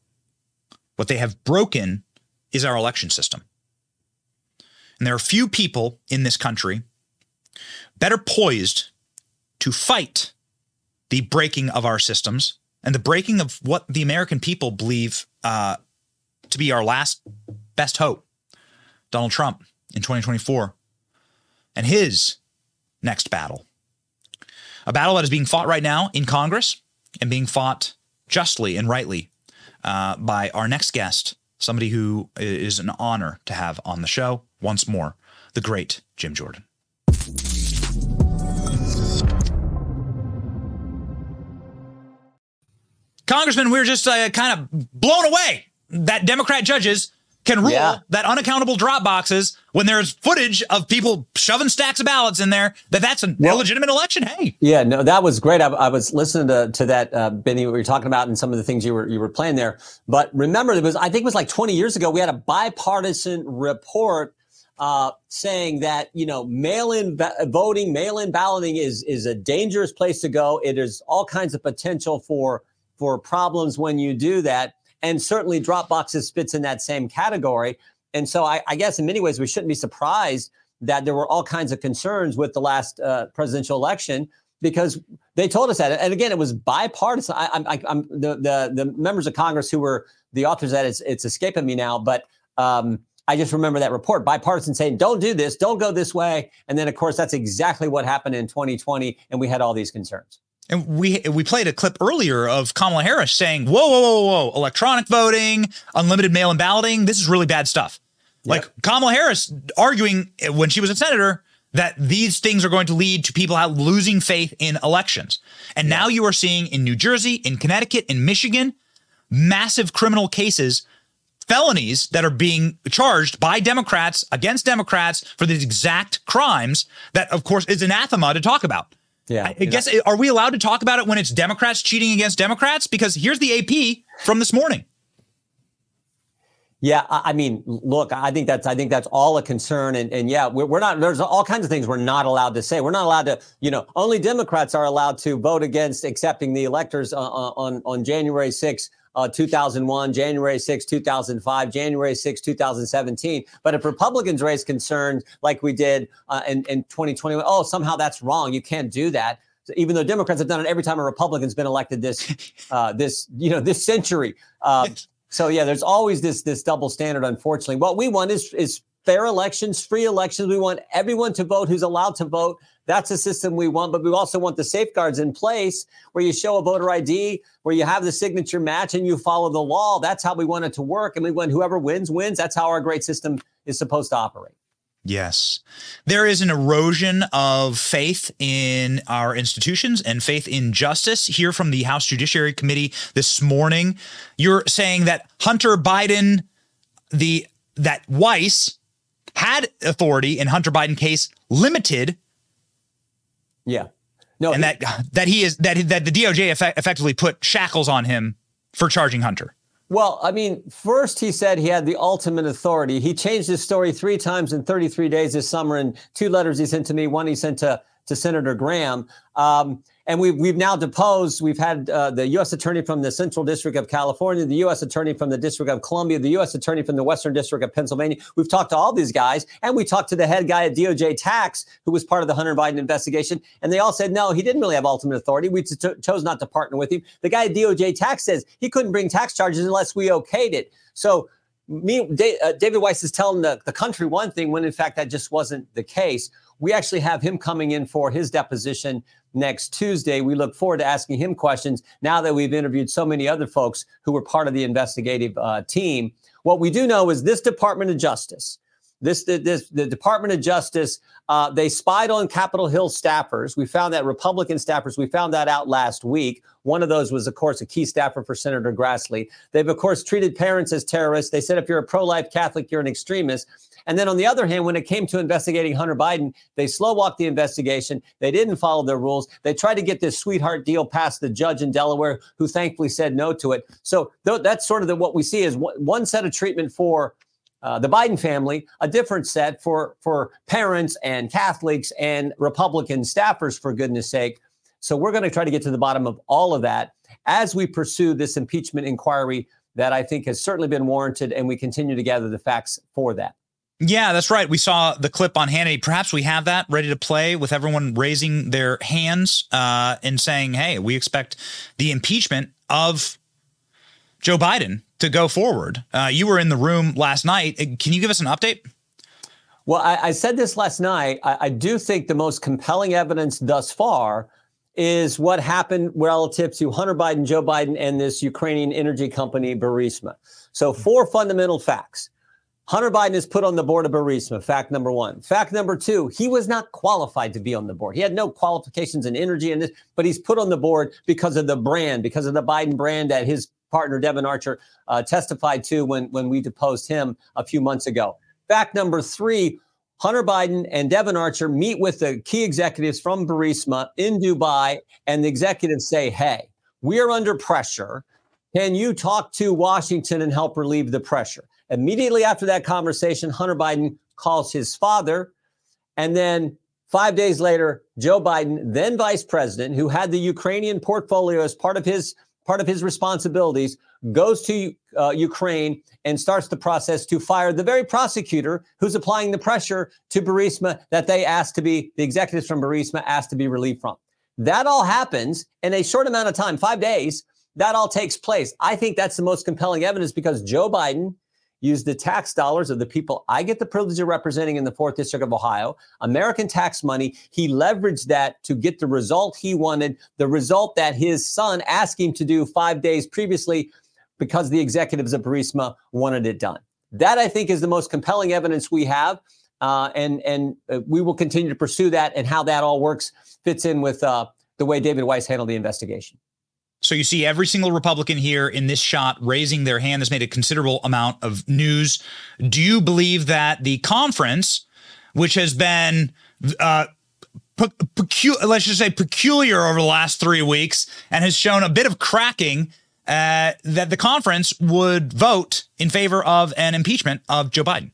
What they have broken is our election system. And there are few people in this country better poised to fight the breaking of our systems and the breaking of what the American people believe uh, to be our last best hope. Donald Trump in 2024 and his next battle. A battle that is being fought right now in Congress and being fought justly and rightly uh, by our next guest, somebody who is an honor to have on the show once more, the great Jim Jordan. Congressman, we are just uh, kind of blown away that Democrat judges can rule yeah. that unaccountable drop boxes when there's footage of people shoving stacks of ballots in there that that's an well, illegitimate election. Hey, yeah, no, that was great. I, I was listening to, to that, uh, Benny, what you're talking about and some of the things you were you were playing there. But remember, it was I think it was like 20 years ago. We had a bipartisan report uh, saying that you know mail-in ba- voting, mail-in balloting is is a dangerous place to go. It is all kinds of potential for for problems when you do that. And certainly Dropboxes fits in that same category. And so I, I, guess in many ways we shouldn't be surprised that there were all kinds of concerns with the last uh, presidential election because they told us that. And again, it was bipartisan. I, am the, the, the members of Congress who were the authors that, it's, it's escaping me now, but um, I just remember that report, bipartisan saying, don't do this, don't go this way. And then, of course, that's exactly what happened in 2020. And we had all these concerns. And we we played a clip earlier of Kamala Harris saying, "Whoa, whoa, whoa, whoa! Electronic voting, unlimited mail-in balloting. This is really bad stuff." Yep. Like Kamala Harris arguing when she was a senator that these things are going to lead to people losing faith in elections. And now you are seeing in New Jersey, in Connecticut, in Michigan, massive criminal cases, felonies that are being charged by Democrats against Democrats for these exact crimes that, of course, is anathema to talk about. Yeah. I, I guess, are we allowed to talk about it when it's Democrats cheating against Democrats? Because here's the AP from this morning. Yeah, I mean, look, I think that's I think that's all a concern, and and yeah, we're, we're not. There's all kinds of things we're not allowed to say. We're not allowed to, you know, only Democrats are allowed to vote against accepting the electors uh, uh on on January 6th uh, 2001, January 6, 2005, January 6, 2017. But if Republicans raise concerns like we did uh, in, in 2020, oh, somehow that's wrong. You can't do that. So even though Democrats have done it every time a Republican's been elected this, uh, this, you know, this century. Um, so yeah, there's always this this double standard. Unfortunately, what we want is is fair elections, free elections. We want everyone to vote who's allowed to vote. That's a system we want, but we also want the safeguards in place where you show a voter ID, where you have the signature match and you follow the law. That's how we want it to work. And we want whoever wins, wins. That's how our great system is supposed to operate. Yes. There is an erosion of faith in our institutions and faith in justice here from the House Judiciary Committee this morning. You're saying that Hunter Biden, the that Weiss had authority in Hunter Biden case limited yeah. No, and he, that that he is that that the DOJ effect, effectively put shackles on him for charging Hunter. Well, I mean, first he said he had the ultimate authority. He changed his story three times in 33 days this summer in two letters he sent to me, one he sent to to Senator Graham. Um, and we've we've now deposed. We've had uh, the U.S. attorney from the Central District of California, the U.S. attorney from the District of Columbia, the U.S. attorney from the Western District of Pennsylvania. We've talked to all these guys, and we talked to the head guy at DOJ Tax, who was part of the Hunter Biden investigation, and they all said no, he didn't really have ultimate authority. We t- chose not to partner with him. The guy at DOJ Tax says he couldn't bring tax charges unless we okayed it. So me, uh, David Weiss is telling the, the country one thing when in fact that just wasn't the case. We actually have him coming in for his deposition next Tuesday. We look forward to asking him questions now that we've interviewed so many other folks who were part of the investigative uh, team. What we do know is this Department of Justice, this, this the Department of Justice, uh, they spied on Capitol Hill staffers. We found that Republican staffers. We found that out last week. One of those was, of course, a key staffer for Senator Grassley. They've, of course, treated parents as terrorists. They said if you're a pro-life Catholic, you're an extremist. And then on the other hand, when it came to investigating Hunter Biden, they slow walked the investigation. They didn't follow their rules. They tried to get this sweetheart deal past the judge in Delaware, who thankfully said no to it. So th- that's sort of the, what we see is one set of treatment for uh, the Biden family, a different set for for parents and Catholics and Republican staffers, for goodness sake. So we're going to try to get to the bottom of all of that as we pursue this impeachment inquiry that I think has certainly been warranted, and we continue to gather the facts for that. Yeah, that's right. We saw the clip on Hannity. Perhaps we have that ready to play with everyone raising their hands uh, and saying, "Hey, we expect the impeachment of Joe Biden to go forward. Uh, you were in the room last night. Uh, can you give us an update? Well, I, I said this last night. I, I, do think the most compelling evidence thus far is what happened relative to Hunter Biden, Joe Biden, and this Ukrainian energy company, Burisma. So, four fundamental facts. Hunter Biden is put on the board of Burisma. Fact number one. Fact number two, he was not qualified to be on the board. He had no qualifications in energy and this, but he's put on the board because of the brand, because of the Biden brand that his partner Devon Archer uh, testified to when, when we deposed him a few months ago. Fact number three Hunter Biden and Devon Archer meet with the key executives from Burisma in Dubai, and the executives say, Hey, we are under pressure. Can you talk to Washington and help relieve the pressure? Immediately after that conversation, Hunter Biden calls his father. And then five days later, Joe Biden, then vice president, who had the Ukrainian portfolio as part of his part of his responsibilities, goes to uh, Ukraine and starts the process to fire the very prosecutor who's applying the pressure to Burisma that they asked to be, the executives from Burisma asked to be relieved from. That all happens in a short amount of time, five days. That all takes place. I think that's the most compelling evidence because Joe Biden use the tax dollars of the people I get the privilege of representing in the fourth district of Ohio, American tax money. He leveraged that to get the result he wanted, the result that his son asked him to do five days previously because the executives of Burisma wanted it done. That I think is the most compelling evidence we have. Uh, and and uh, we will continue to pursue that and how that all works fits in with uh, the way David Weiss handled the investigation. So you see every single Republican here in this shot raising their hand has made a considerable amount of news. Do you believe that the conference, which has been uh, pecu- let's just say peculiar over the last three weeks and has shown a bit of cracking, uh, that the conference would vote in favor of an impeachment of Joe Biden?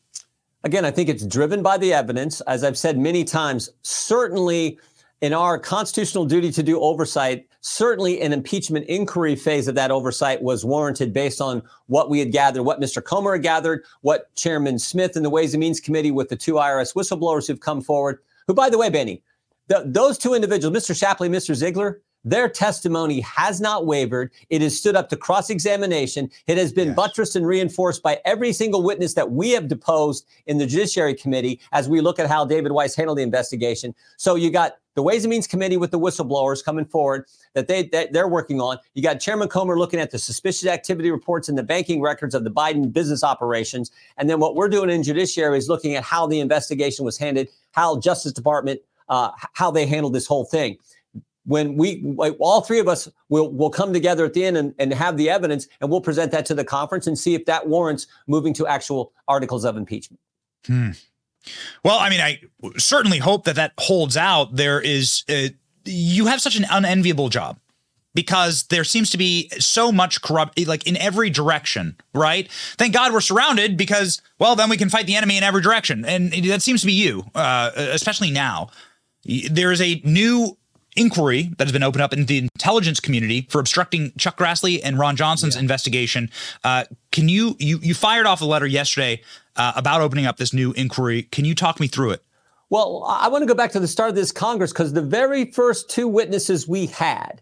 Again, I think it's driven by the evidence. As I've said many times, certainly in our constitutional duty to do oversight, certainly an impeachment inquiry phase of that oversight was warranted based on what we had gathered, what Mr. Comer had gathered, what Chairman Smith and the Ways and Means Committee with the two IRS whistleblowers who've come forward, who, by the way, Benny, the, those two individuals, Mr. Shapley, Mr. Ziegler, their testimony has not wavered. It has stood up to cross examination. It has been yes. buttressed and reinforced by every single witness that we have deposed in the Judiciary Committee as we look at how David Weiss handled the investigation. So you got the Ways and Means Committee with the whistleblowers coming forward that they that they're working on. You got Chairman Comer looking at the suspicious activity reports and the banking records of the Biden business operations, and then what we're doing in Judiciary is looking at how the investigation was handled, how Justice Department uh, how they handled this whole thing. When we all three of us will will come together at the end and, and have the evidence, and we'll present that to the conference and see if that warrants moving to actual articles of impeachment. Hmm. Well, I mean, I certainly hope that that holds out. There is, uh, you have such an unenviable job because there seems to be so much corrupt, like in every direction, right? Thank God we're surrounded because, well, then we can fight the enemy in every direction. And that seems to be you, uh, especially now. There is a new inquiry that has been opened up in the intelligence community for obstructing Chuck Grassley and Ron Johnson's yeah. investigation. Uh, can you you you fired off a letter yesterday uh, about opening up this new inquiry? Can you talk me through it? Well, I want to go back to the start of this Congress because the very first two witnesses we had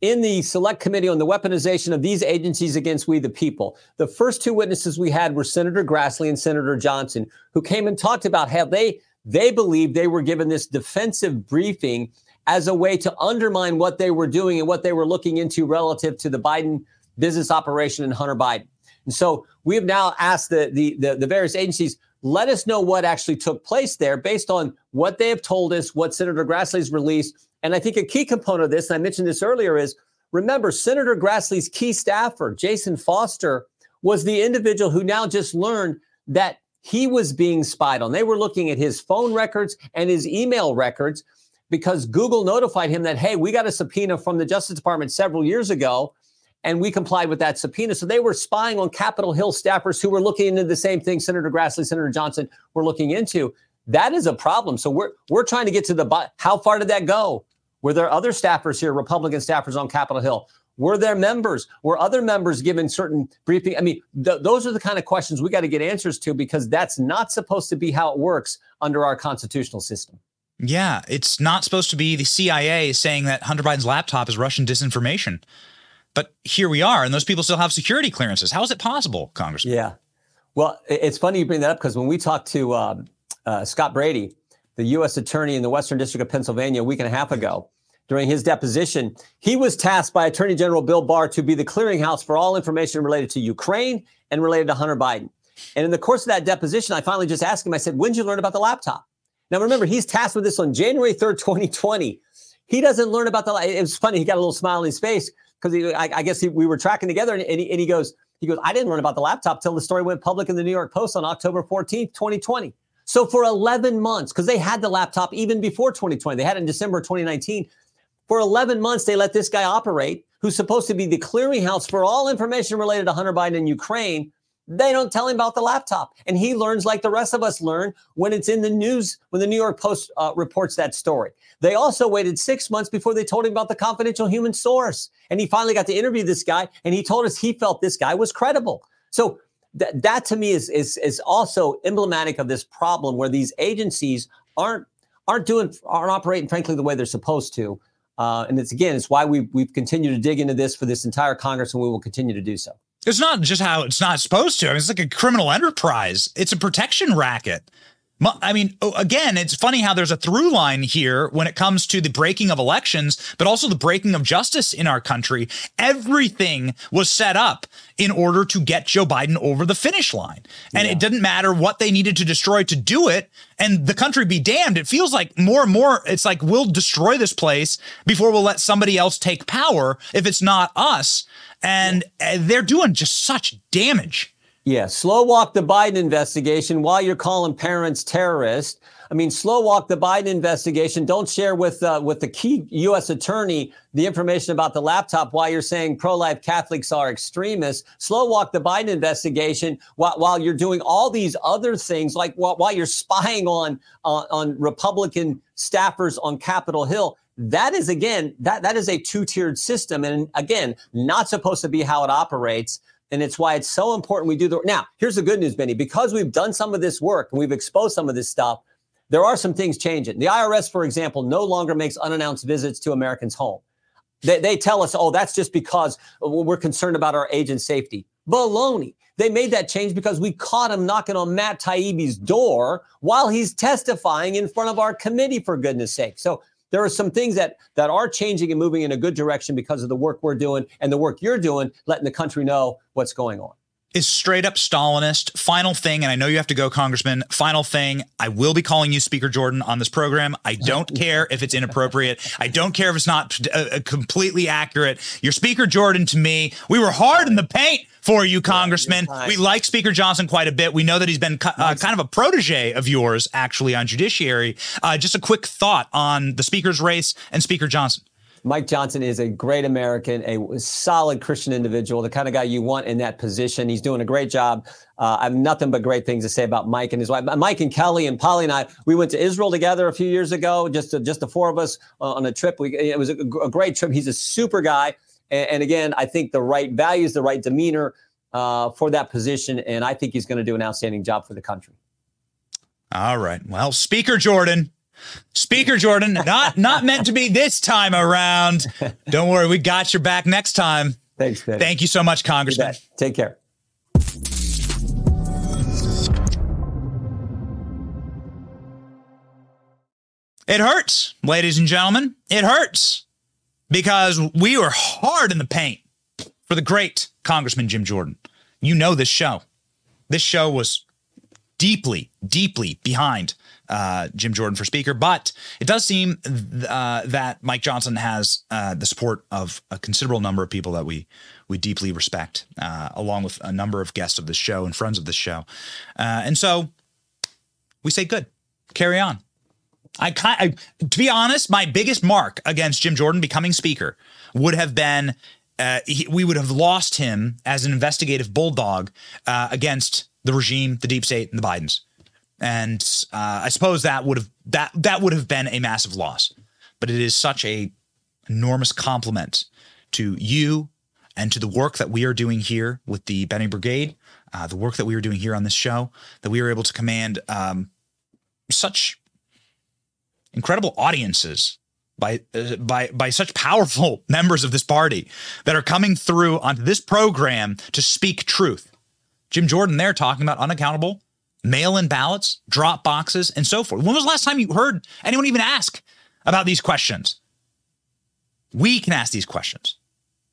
in the select committee on the weaponization of these agencies against we the people, the first two witnesses we had were Senator Grassley and Senator Johnson, who came and talked about how they they believed they were given this defensive briefing as a way to undermine what they were doing and what they were looking into relative to the Biden business operation and Hunter Biden. And so we have now asked the, the, the, the various agencies, let us know what actually took place there based on what they have told us, what Senator Grassley's released. And I think a key component of this, and I mentioned this earlier, is remember Senator Grassley's key staffer, Jason Foster, was the individual who now just learned that he was being spied on. They were looking at his phone records and his email records because Google notified him that, hey, we got a subpoena from the Justice Department several years ago, and we complied with that subpoena. So they were spying on Capitol Hill staffers who were looking into the same thing Senator Grassley, Senator Johnson were looking into. That is a problem. So we're we're trying to get to the how far did that go? Were there other staffers here, Republican staffers on Capitol Hill? Were there members? Were other members given certain briefing? I mean, th- those are the kind of questions we got to get answers to because that's not supposed to be how it works under our constitutional system. Yeah, it's not supposed to be the CIA saying that Hunter Biden's laptop is Russian disinformation. But here we are, and those people still have security clearances. How is it possible, Congressman? Yeah. Well, it's funny you bring that up because when we talked to um, uh, Scott Brady, the U.S. attorney in the Western District of Pennsylvania, a week and a half ago, during his deposition, he was tasked by Attorney General Bill Barr to be the clearinghouse for all information related to Ukraine and related to Hunter Biden. And in the course of that deposition, I finally just asked him, I said, when did you learn about the laptop? Now, remember, he's tasked with this on January 3rd, 2020. He doesn't learn about the. It was funny. He got a little smile on his face because I, I, guess he, we were tracking together, and, and, he, and he goes, he goes, I didn't learn about the laptop till the story went public in the New York Post on October 14th, 2020. So for 11 months, because they had the laptop even before 2020, they had it in December 2019. For 11 months, they let this guy operate, who's supposed to be the clearinghouse for all information related to Hunter Biden and Ukraine. They don't tell him about the laptop. And he learns like the rest of us learn when it's in the news, when the New York Post uh, reports that story. They also waited six months before they told him about the confidential human source. And he finally got to interview this guy, and he told us he felt this guy was credible. So th- that to me is, is, is also emblematic of this problem where these agencies aren't aren't doing aren't operating frankly the way they're supposed to. Uh, and it's again, it's why we we've continued to dig into this for this entire Congress, and we will continue to do so. It's not just how it's not supposed to. I mean, it's like a criminal enterprise. It's a protection racket. I mean, oh, again, it's funny how there's a through line here when it comes to the breaking of elections, but also the breaking of justice in our country. Everything was set up in order to get Joe Biden over the finish line. And yeah. it didn't matter what they needed to destroy to do it. And the country be damned. It feels like more and more, it's like we'll destroy this place before we'll let somebody else take power if it's not us. And yeah. Eh, they're doing just such damage. Yeah, slow walk the Biden investigation while you're calling parents terrorists. I mean, slow walk the Biden investigation. Don't share with uh, with the key U.S. attorney the information about the laptop while you're saying pro-life Catholics are extremists. Slow walk the Biden investigation while, while you're doing all these other things, like while, while you're spying on uh, on Republican staffers on Capitol Hill. That is again that that is a two-tiered system, and again, not supposed to be how it operates. And it's why it's so important we do the now. Here's the good news, Benny. Because we've done some of this work and we've exposed some of this stuff, there are some things changing. The IRS, for example, no longer makes unannounced visits to Americans' home. They, they tell us, oh, that's just because we're concerned about our agent's safety. Baloney. They made that change because we caught him knocking on Matt Taibbi's door while he's testifying in front of our committee, for goodness sake. So there are some things that that are changing and moving in a good direction because of the work we're doing and the work you're doing, letting the country know what's going on is straight up Stalinist. Final thing, and I know you have to go, Congressman. Final thing, I will be calling you Speaker Jordan on this program. I don't care if it's inappropriate. I don't care if it's not uh, completely accurate. You're Speaker Jordan to me. We were hard in the paint for you, Congressman. Yeah, we like Speaker Johnson quite a bit. We know that he's been uh, kind of a protege of yours, actually, on Judiciary. Uh, just a quick thought on the Speaker's race and Speaker Johnson. Mike Johnson is a great American, a solid Christian individual, the kind of guy you want in that position. He's doing a great job. Uh, I have nothing but great things to say about Mike and his wife. Mike and Kelly and Polly and I, we went to Israel together a few years ago, just to, just the four of us uh, on a trip. We, it was a, a, great trip. He's a super guy. And, and, again, I think the right values, the right demeanor uh, for that position. And I think he's going to do an outstanding job for the country. All right. Well, Speaker Jordan, Speaker Jordan, not not meant to be this time around. Don't worry, we got your back next time. Thanks. Thank you so much, Congressman. Take care. It hurts, ladies and gentlemen. It hurts because we were hard in the paint for the great Congressman Jim Jordan. You know this show. This show was deeply, deeply behind uh, Jim Jordan for Speaker, but it does seem uh, that Mike Johnson has uh, the support of a considerable number of people that we we deeply respect, uh, along with a number of guests of this show and friends of this show, uh, and so we say good, carry on. I, I to be honest, my biggest mark against Jim Jordan becoming Speaker would have been uh, he, we would have lost him as an investigative bulldog against the regime, the deep state, and the Bidens and uh, I suppose that would have that that would have been a massive loss. But it is such a enormous compliment to you and to the work that we are doing here with the Benny Brigade, uh, the work that we are doing here on this show, that we are able to command um, such incredible audiences by uh, by by such powerful members of this party that are coming through onto this program to speak truth. Jim Jordan there talking about unaccountable mail in ballots, drop boxes, and so forth. When was the last time you heard anyone even ask about these questions? We can ask these questions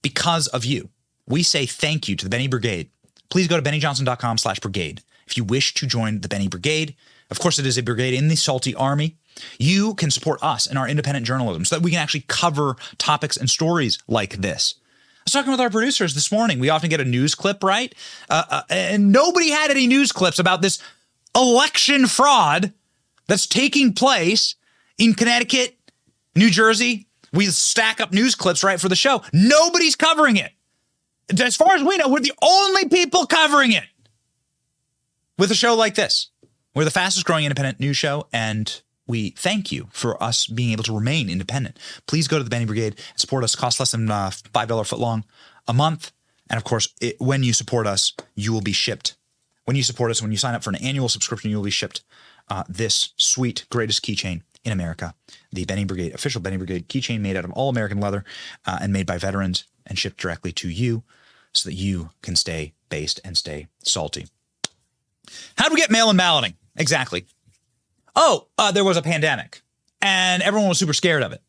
because of you. We say thank you to the Benny Brigade. Please go to bennyjohnson.com slash brigade. If you wish to join the Benny Brigade, of course, it is a brigade in the salty army. You can support us in our independent journalism so that we can actually cover topics and stories like this. I was talking with our producers this morning. We often get a news clip, right? Uh, uh, and nobody had any news clips about this election fraud that's taking place in Connecticut, New Jersey. We stack up news clips right for the show. Nobody's covering it. As far as we know, we're the only people covering it with a show like this. We're the fastest growing independent news show, and we thank you for us being able to remain independent. Please go to the Benny Brigade and support us. Cost less than uh, $5 foot long a month. And of course, it, when you support us, you will be shipped when you support us, when you sign up for an annual subscription, you'll be shipped uh, this sweet, greatest keychain in America, the Benny Brigade, official Benny Brigade keychain made out of all American leather uh, and made by veterans and shipped directly to you so that you can stay based and stay salty. How do we get mail in balloting? Exactly. Oh, uh, there was a pandemic and everyone was super scared of it.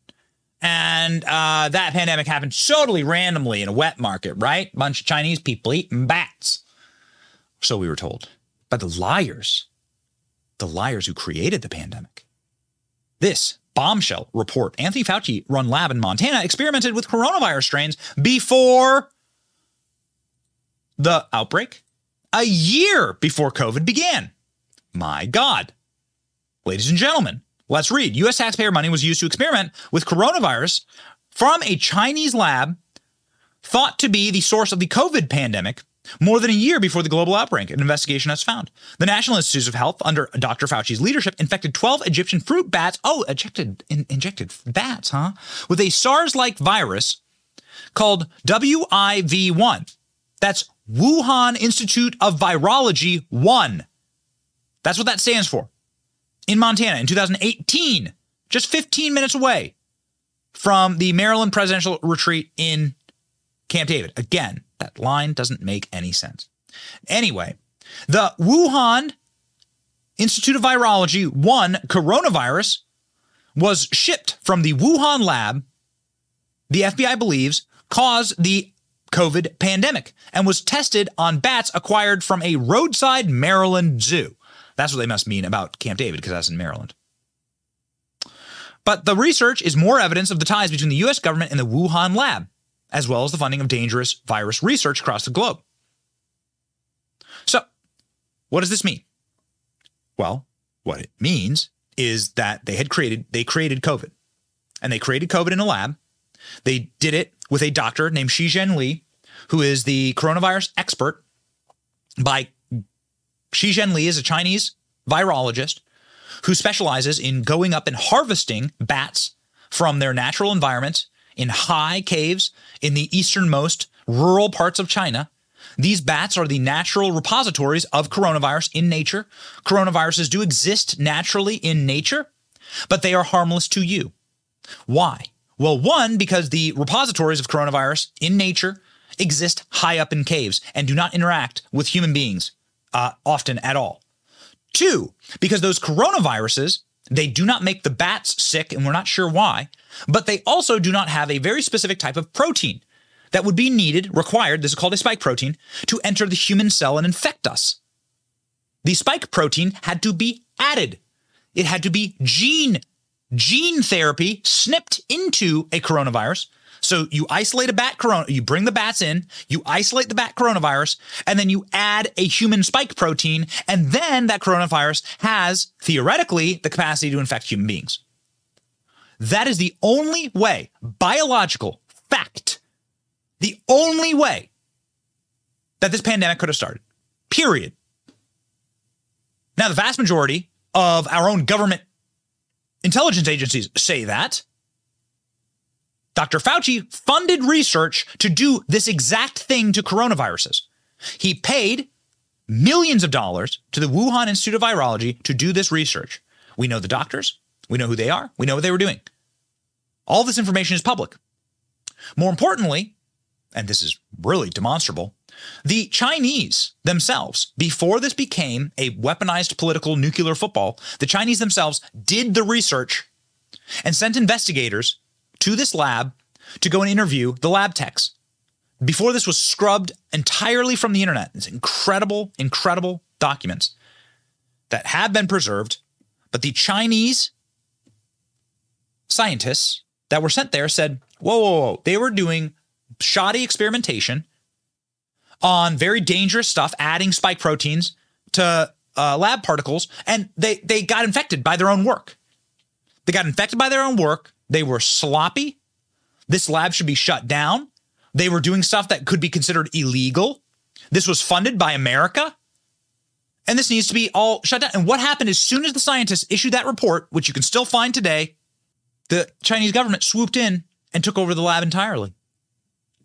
And uh, that pandemic happened totally randomly in a wet market, right? Bunch of Chinese people eating bats. So we were told by the liars, the liars who created the pandemic. This bombshell report Anthony Fauci run lab in Montana experimented with coronavirus strains before the outbreak, a year before COVID began. My God. Ladies and gentlemen, let's read. US taxpayer money was used to experiment with coronavirus from a Chinese lab thought to be the source of the COVID pandemic more than a year before the global outbreak, an investigation has found. The National Institutes of Health, under Dr. Fauci's leadership, infected 12 Egyptian fruit bats. Oh, injected, in, injected bats, huh? With a SARS like virus called WIV1. That's Wuhan Institute of Virology 1. That's what that stands for. In Montana in 2018, just 15 minutes away from the Maryland presidential retreat in Camp David. Again, that line doesn't make any sense. Anyway, the Wuhan Institute of Virology 1 coronavirus was shipped from the Wuhan lab, the FBI believes, caused the COVID pandemic and was tested on bats acquired from a roadside Maryland zoo. That's what they must mean about Camp David, because that's in Maryland. But the research is more evidence of the ties between the US government and the Wuhan lab as well as the funding of dangerous virus research across the globe. So, what does this mean? Well, what it means is that they had created they created COVID. And they created COVID in a lab. They did it with a doctor named Shi Zhengli, who is the coronavirus expert. By Shi Zhengli is a Chinese virologist who specializes in going up and harvesting bats from their natural environments in high caves in the easternmost rural parts of China. These bats are the natural repositories of coronavirus in nature. Coronaviruses do exist naturally in nature, but they are harmless to you. Why? Well, one, because the repositories of coronavirus in nature exist high up in caves and do not interact with human beings uh, often at all. Two, because those coronaviruses, they do not make the bats sick, and we're not sure why, but they also do not have a very specific type of protein that would be needed, required, this is called a spike protein, to enter the human cell and infect us. The spike protein had to be added. It had to be gene, gene therapy snipped into a coronavirus. So you isolate a bat corona, you bring the bats in, you isolate the bat coronavirus, and then you add a human spike protein, and then that coronavirus has theoretically the capacity to infect human beings. That is the only way, biological fact, the only way that this pandemic could have started. Period. Now, the vast majority of our own government intelligence agencies say that. Dr. Fauci funded research to do this exact thing to coronaviruses. He paid millions of dollars to the Wuhan Institute of Virology to do this research. We know the doctors, we know who they are, we know what they were doing. All this information is public. More importantly, and this is really demonstrable, the Chinese themselves, before this became a weaponized political nuclear football, the Chinese themselves did the research and sent investigators to this lab to go and interview the lab techs. Before this was scrubbed entirely from the internet. It's incredible, incredible documents that have been preserved, but the Chinese scientists that were sent there said, whoa, whoa, whoa. They were doing shoddy experimentation on very dangerous stuff, adding spike proteins to uh, lab particles, and they, they got infected by their own work. They got infected by their own work. They were sloppy. This lab should be shut down. They were doing stuff that could be considered illegal. This was funded by America. And this needs to be all shut down. And what happened as soon as the scientists issued that report, which you can still find today, the Chinese government swooped in and took over the lab entirely,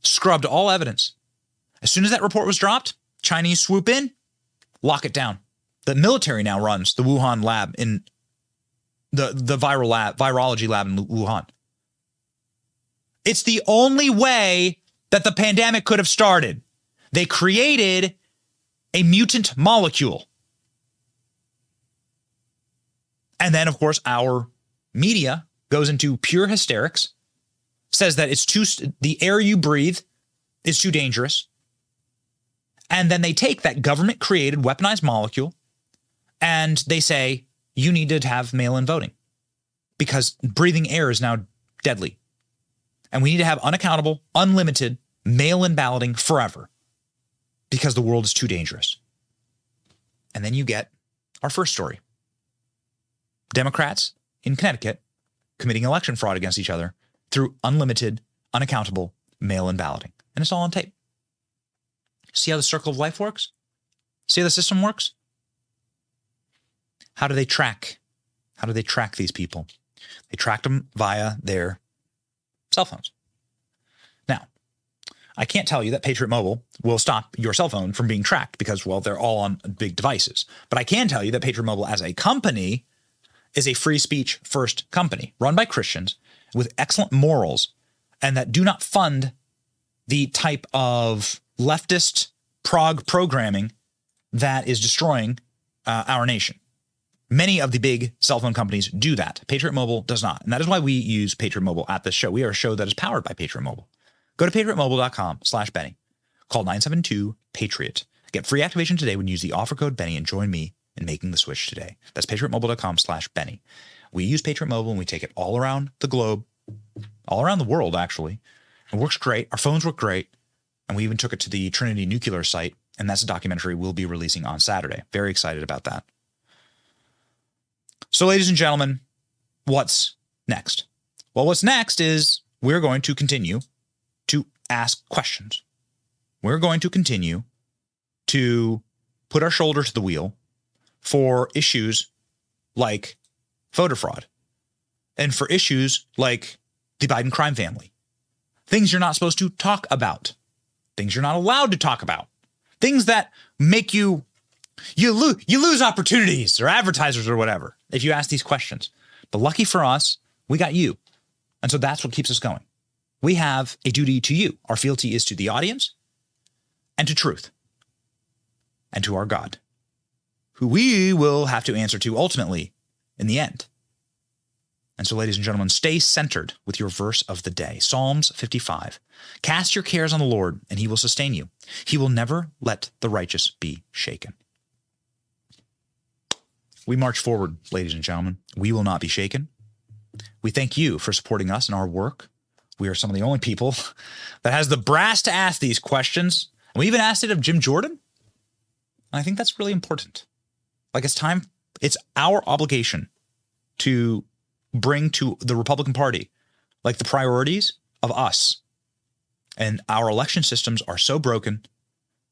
scrubbed all evidence. As soon as that report was dropped, Chinese swoop in, lock it down. The military now runs the Wuhan lab in the, the viral lab, virology lab in Wuhan. It's the only way that the pandemic could have started. They created a mutant molecule. And then, of course, our media goes into pure hysterics, says that it's too, the air you breathe is too dangerous. And then they take that government created weaponized molecule and they say, you need to have mail in voting because breathing air is now deadly. And we need to have unaccountable, unlimited mail in balloting forever because the world is too dangerous. And then you get our first story Democrats in Connecticut committing election fraud against each other through unlimited, unaccountable mail in balloting. And it's all on tape. See how the circle of life works? See how the system works? How do they track? How do they track these people? They track them via their cell phones. Now, I can't tell you that Patriot Mobile will stop your cell phone from being tracked because, well, they're all on big devices. But I can tell you that Patriot Mobile as a company is a free speech first company run by Christians with excellent morals and that do not fund the type of leftist prog programming that is destroying uh, our nation. Many of the big cell phone companies do that. Patriot Mobile does not. And that is why we use Patriot Mobile at this show. We are a show that is powered by Patriot Mobile. Go to patriotmobile.com slash Benny. Call 972-PATRIOT. Get free activation today when you use the offer code Benny and join me in making the switch today. That's patriotmobile.com slash Benny. We use Patriot Mobile and we take it all around the globe, all around the world, actually. It works great. Our phones work great. And we even took it to the Trinity nuclear site. And that's a documentary we'll be releasing on Saturday. Very excited about that. So, ladies and gentlemen, what's next? Well, what's next is we're going to continue to ask questions. We're going to continue to put our shoulder to the wheel for issues like voter fraud and for issues like the Biden crime family. Things you're not supposed to talk about, things you're not allowed to talk about, things that make you you lose you lose opportunities or advertisers or whatever if you ask these questions. But lucky for us, we got you. And so that's what keeps us going. We have a duty to you. Our fealty is to the audience and to truth and to our God, who we will have to answer to ultimately in the end. And so, ladies and gentlemen, stay centered with your verse of the day Psalms 55. Cast your cares on the Lord, and he will sustain you. He will never let the righteous be shaken. We march forward, ladies and gentlemen. We will not be shaken. We thank you for supporting us in our work. We are some of the only people that has the brass to ask these questions. And we even asked it of Jim Jordan. And I think that's really important. Like it's time, it's our obligation to bring to the Republican Party like the priorities of us. And our election systems are so broken,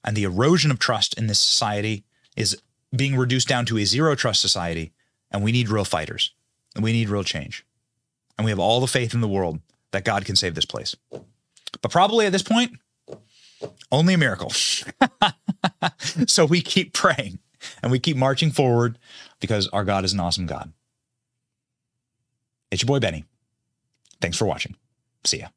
and the erosion of trust in this society is being reduced down to a zero trust society. And we need real fighters, and we need real change. And we have all the faith in the world that God can save this place. But probably at this point, only a miracle. so we keep praying and we keep marching forward because our God is an awesome God. It's your boy Benny. Thanks for watching. See ya.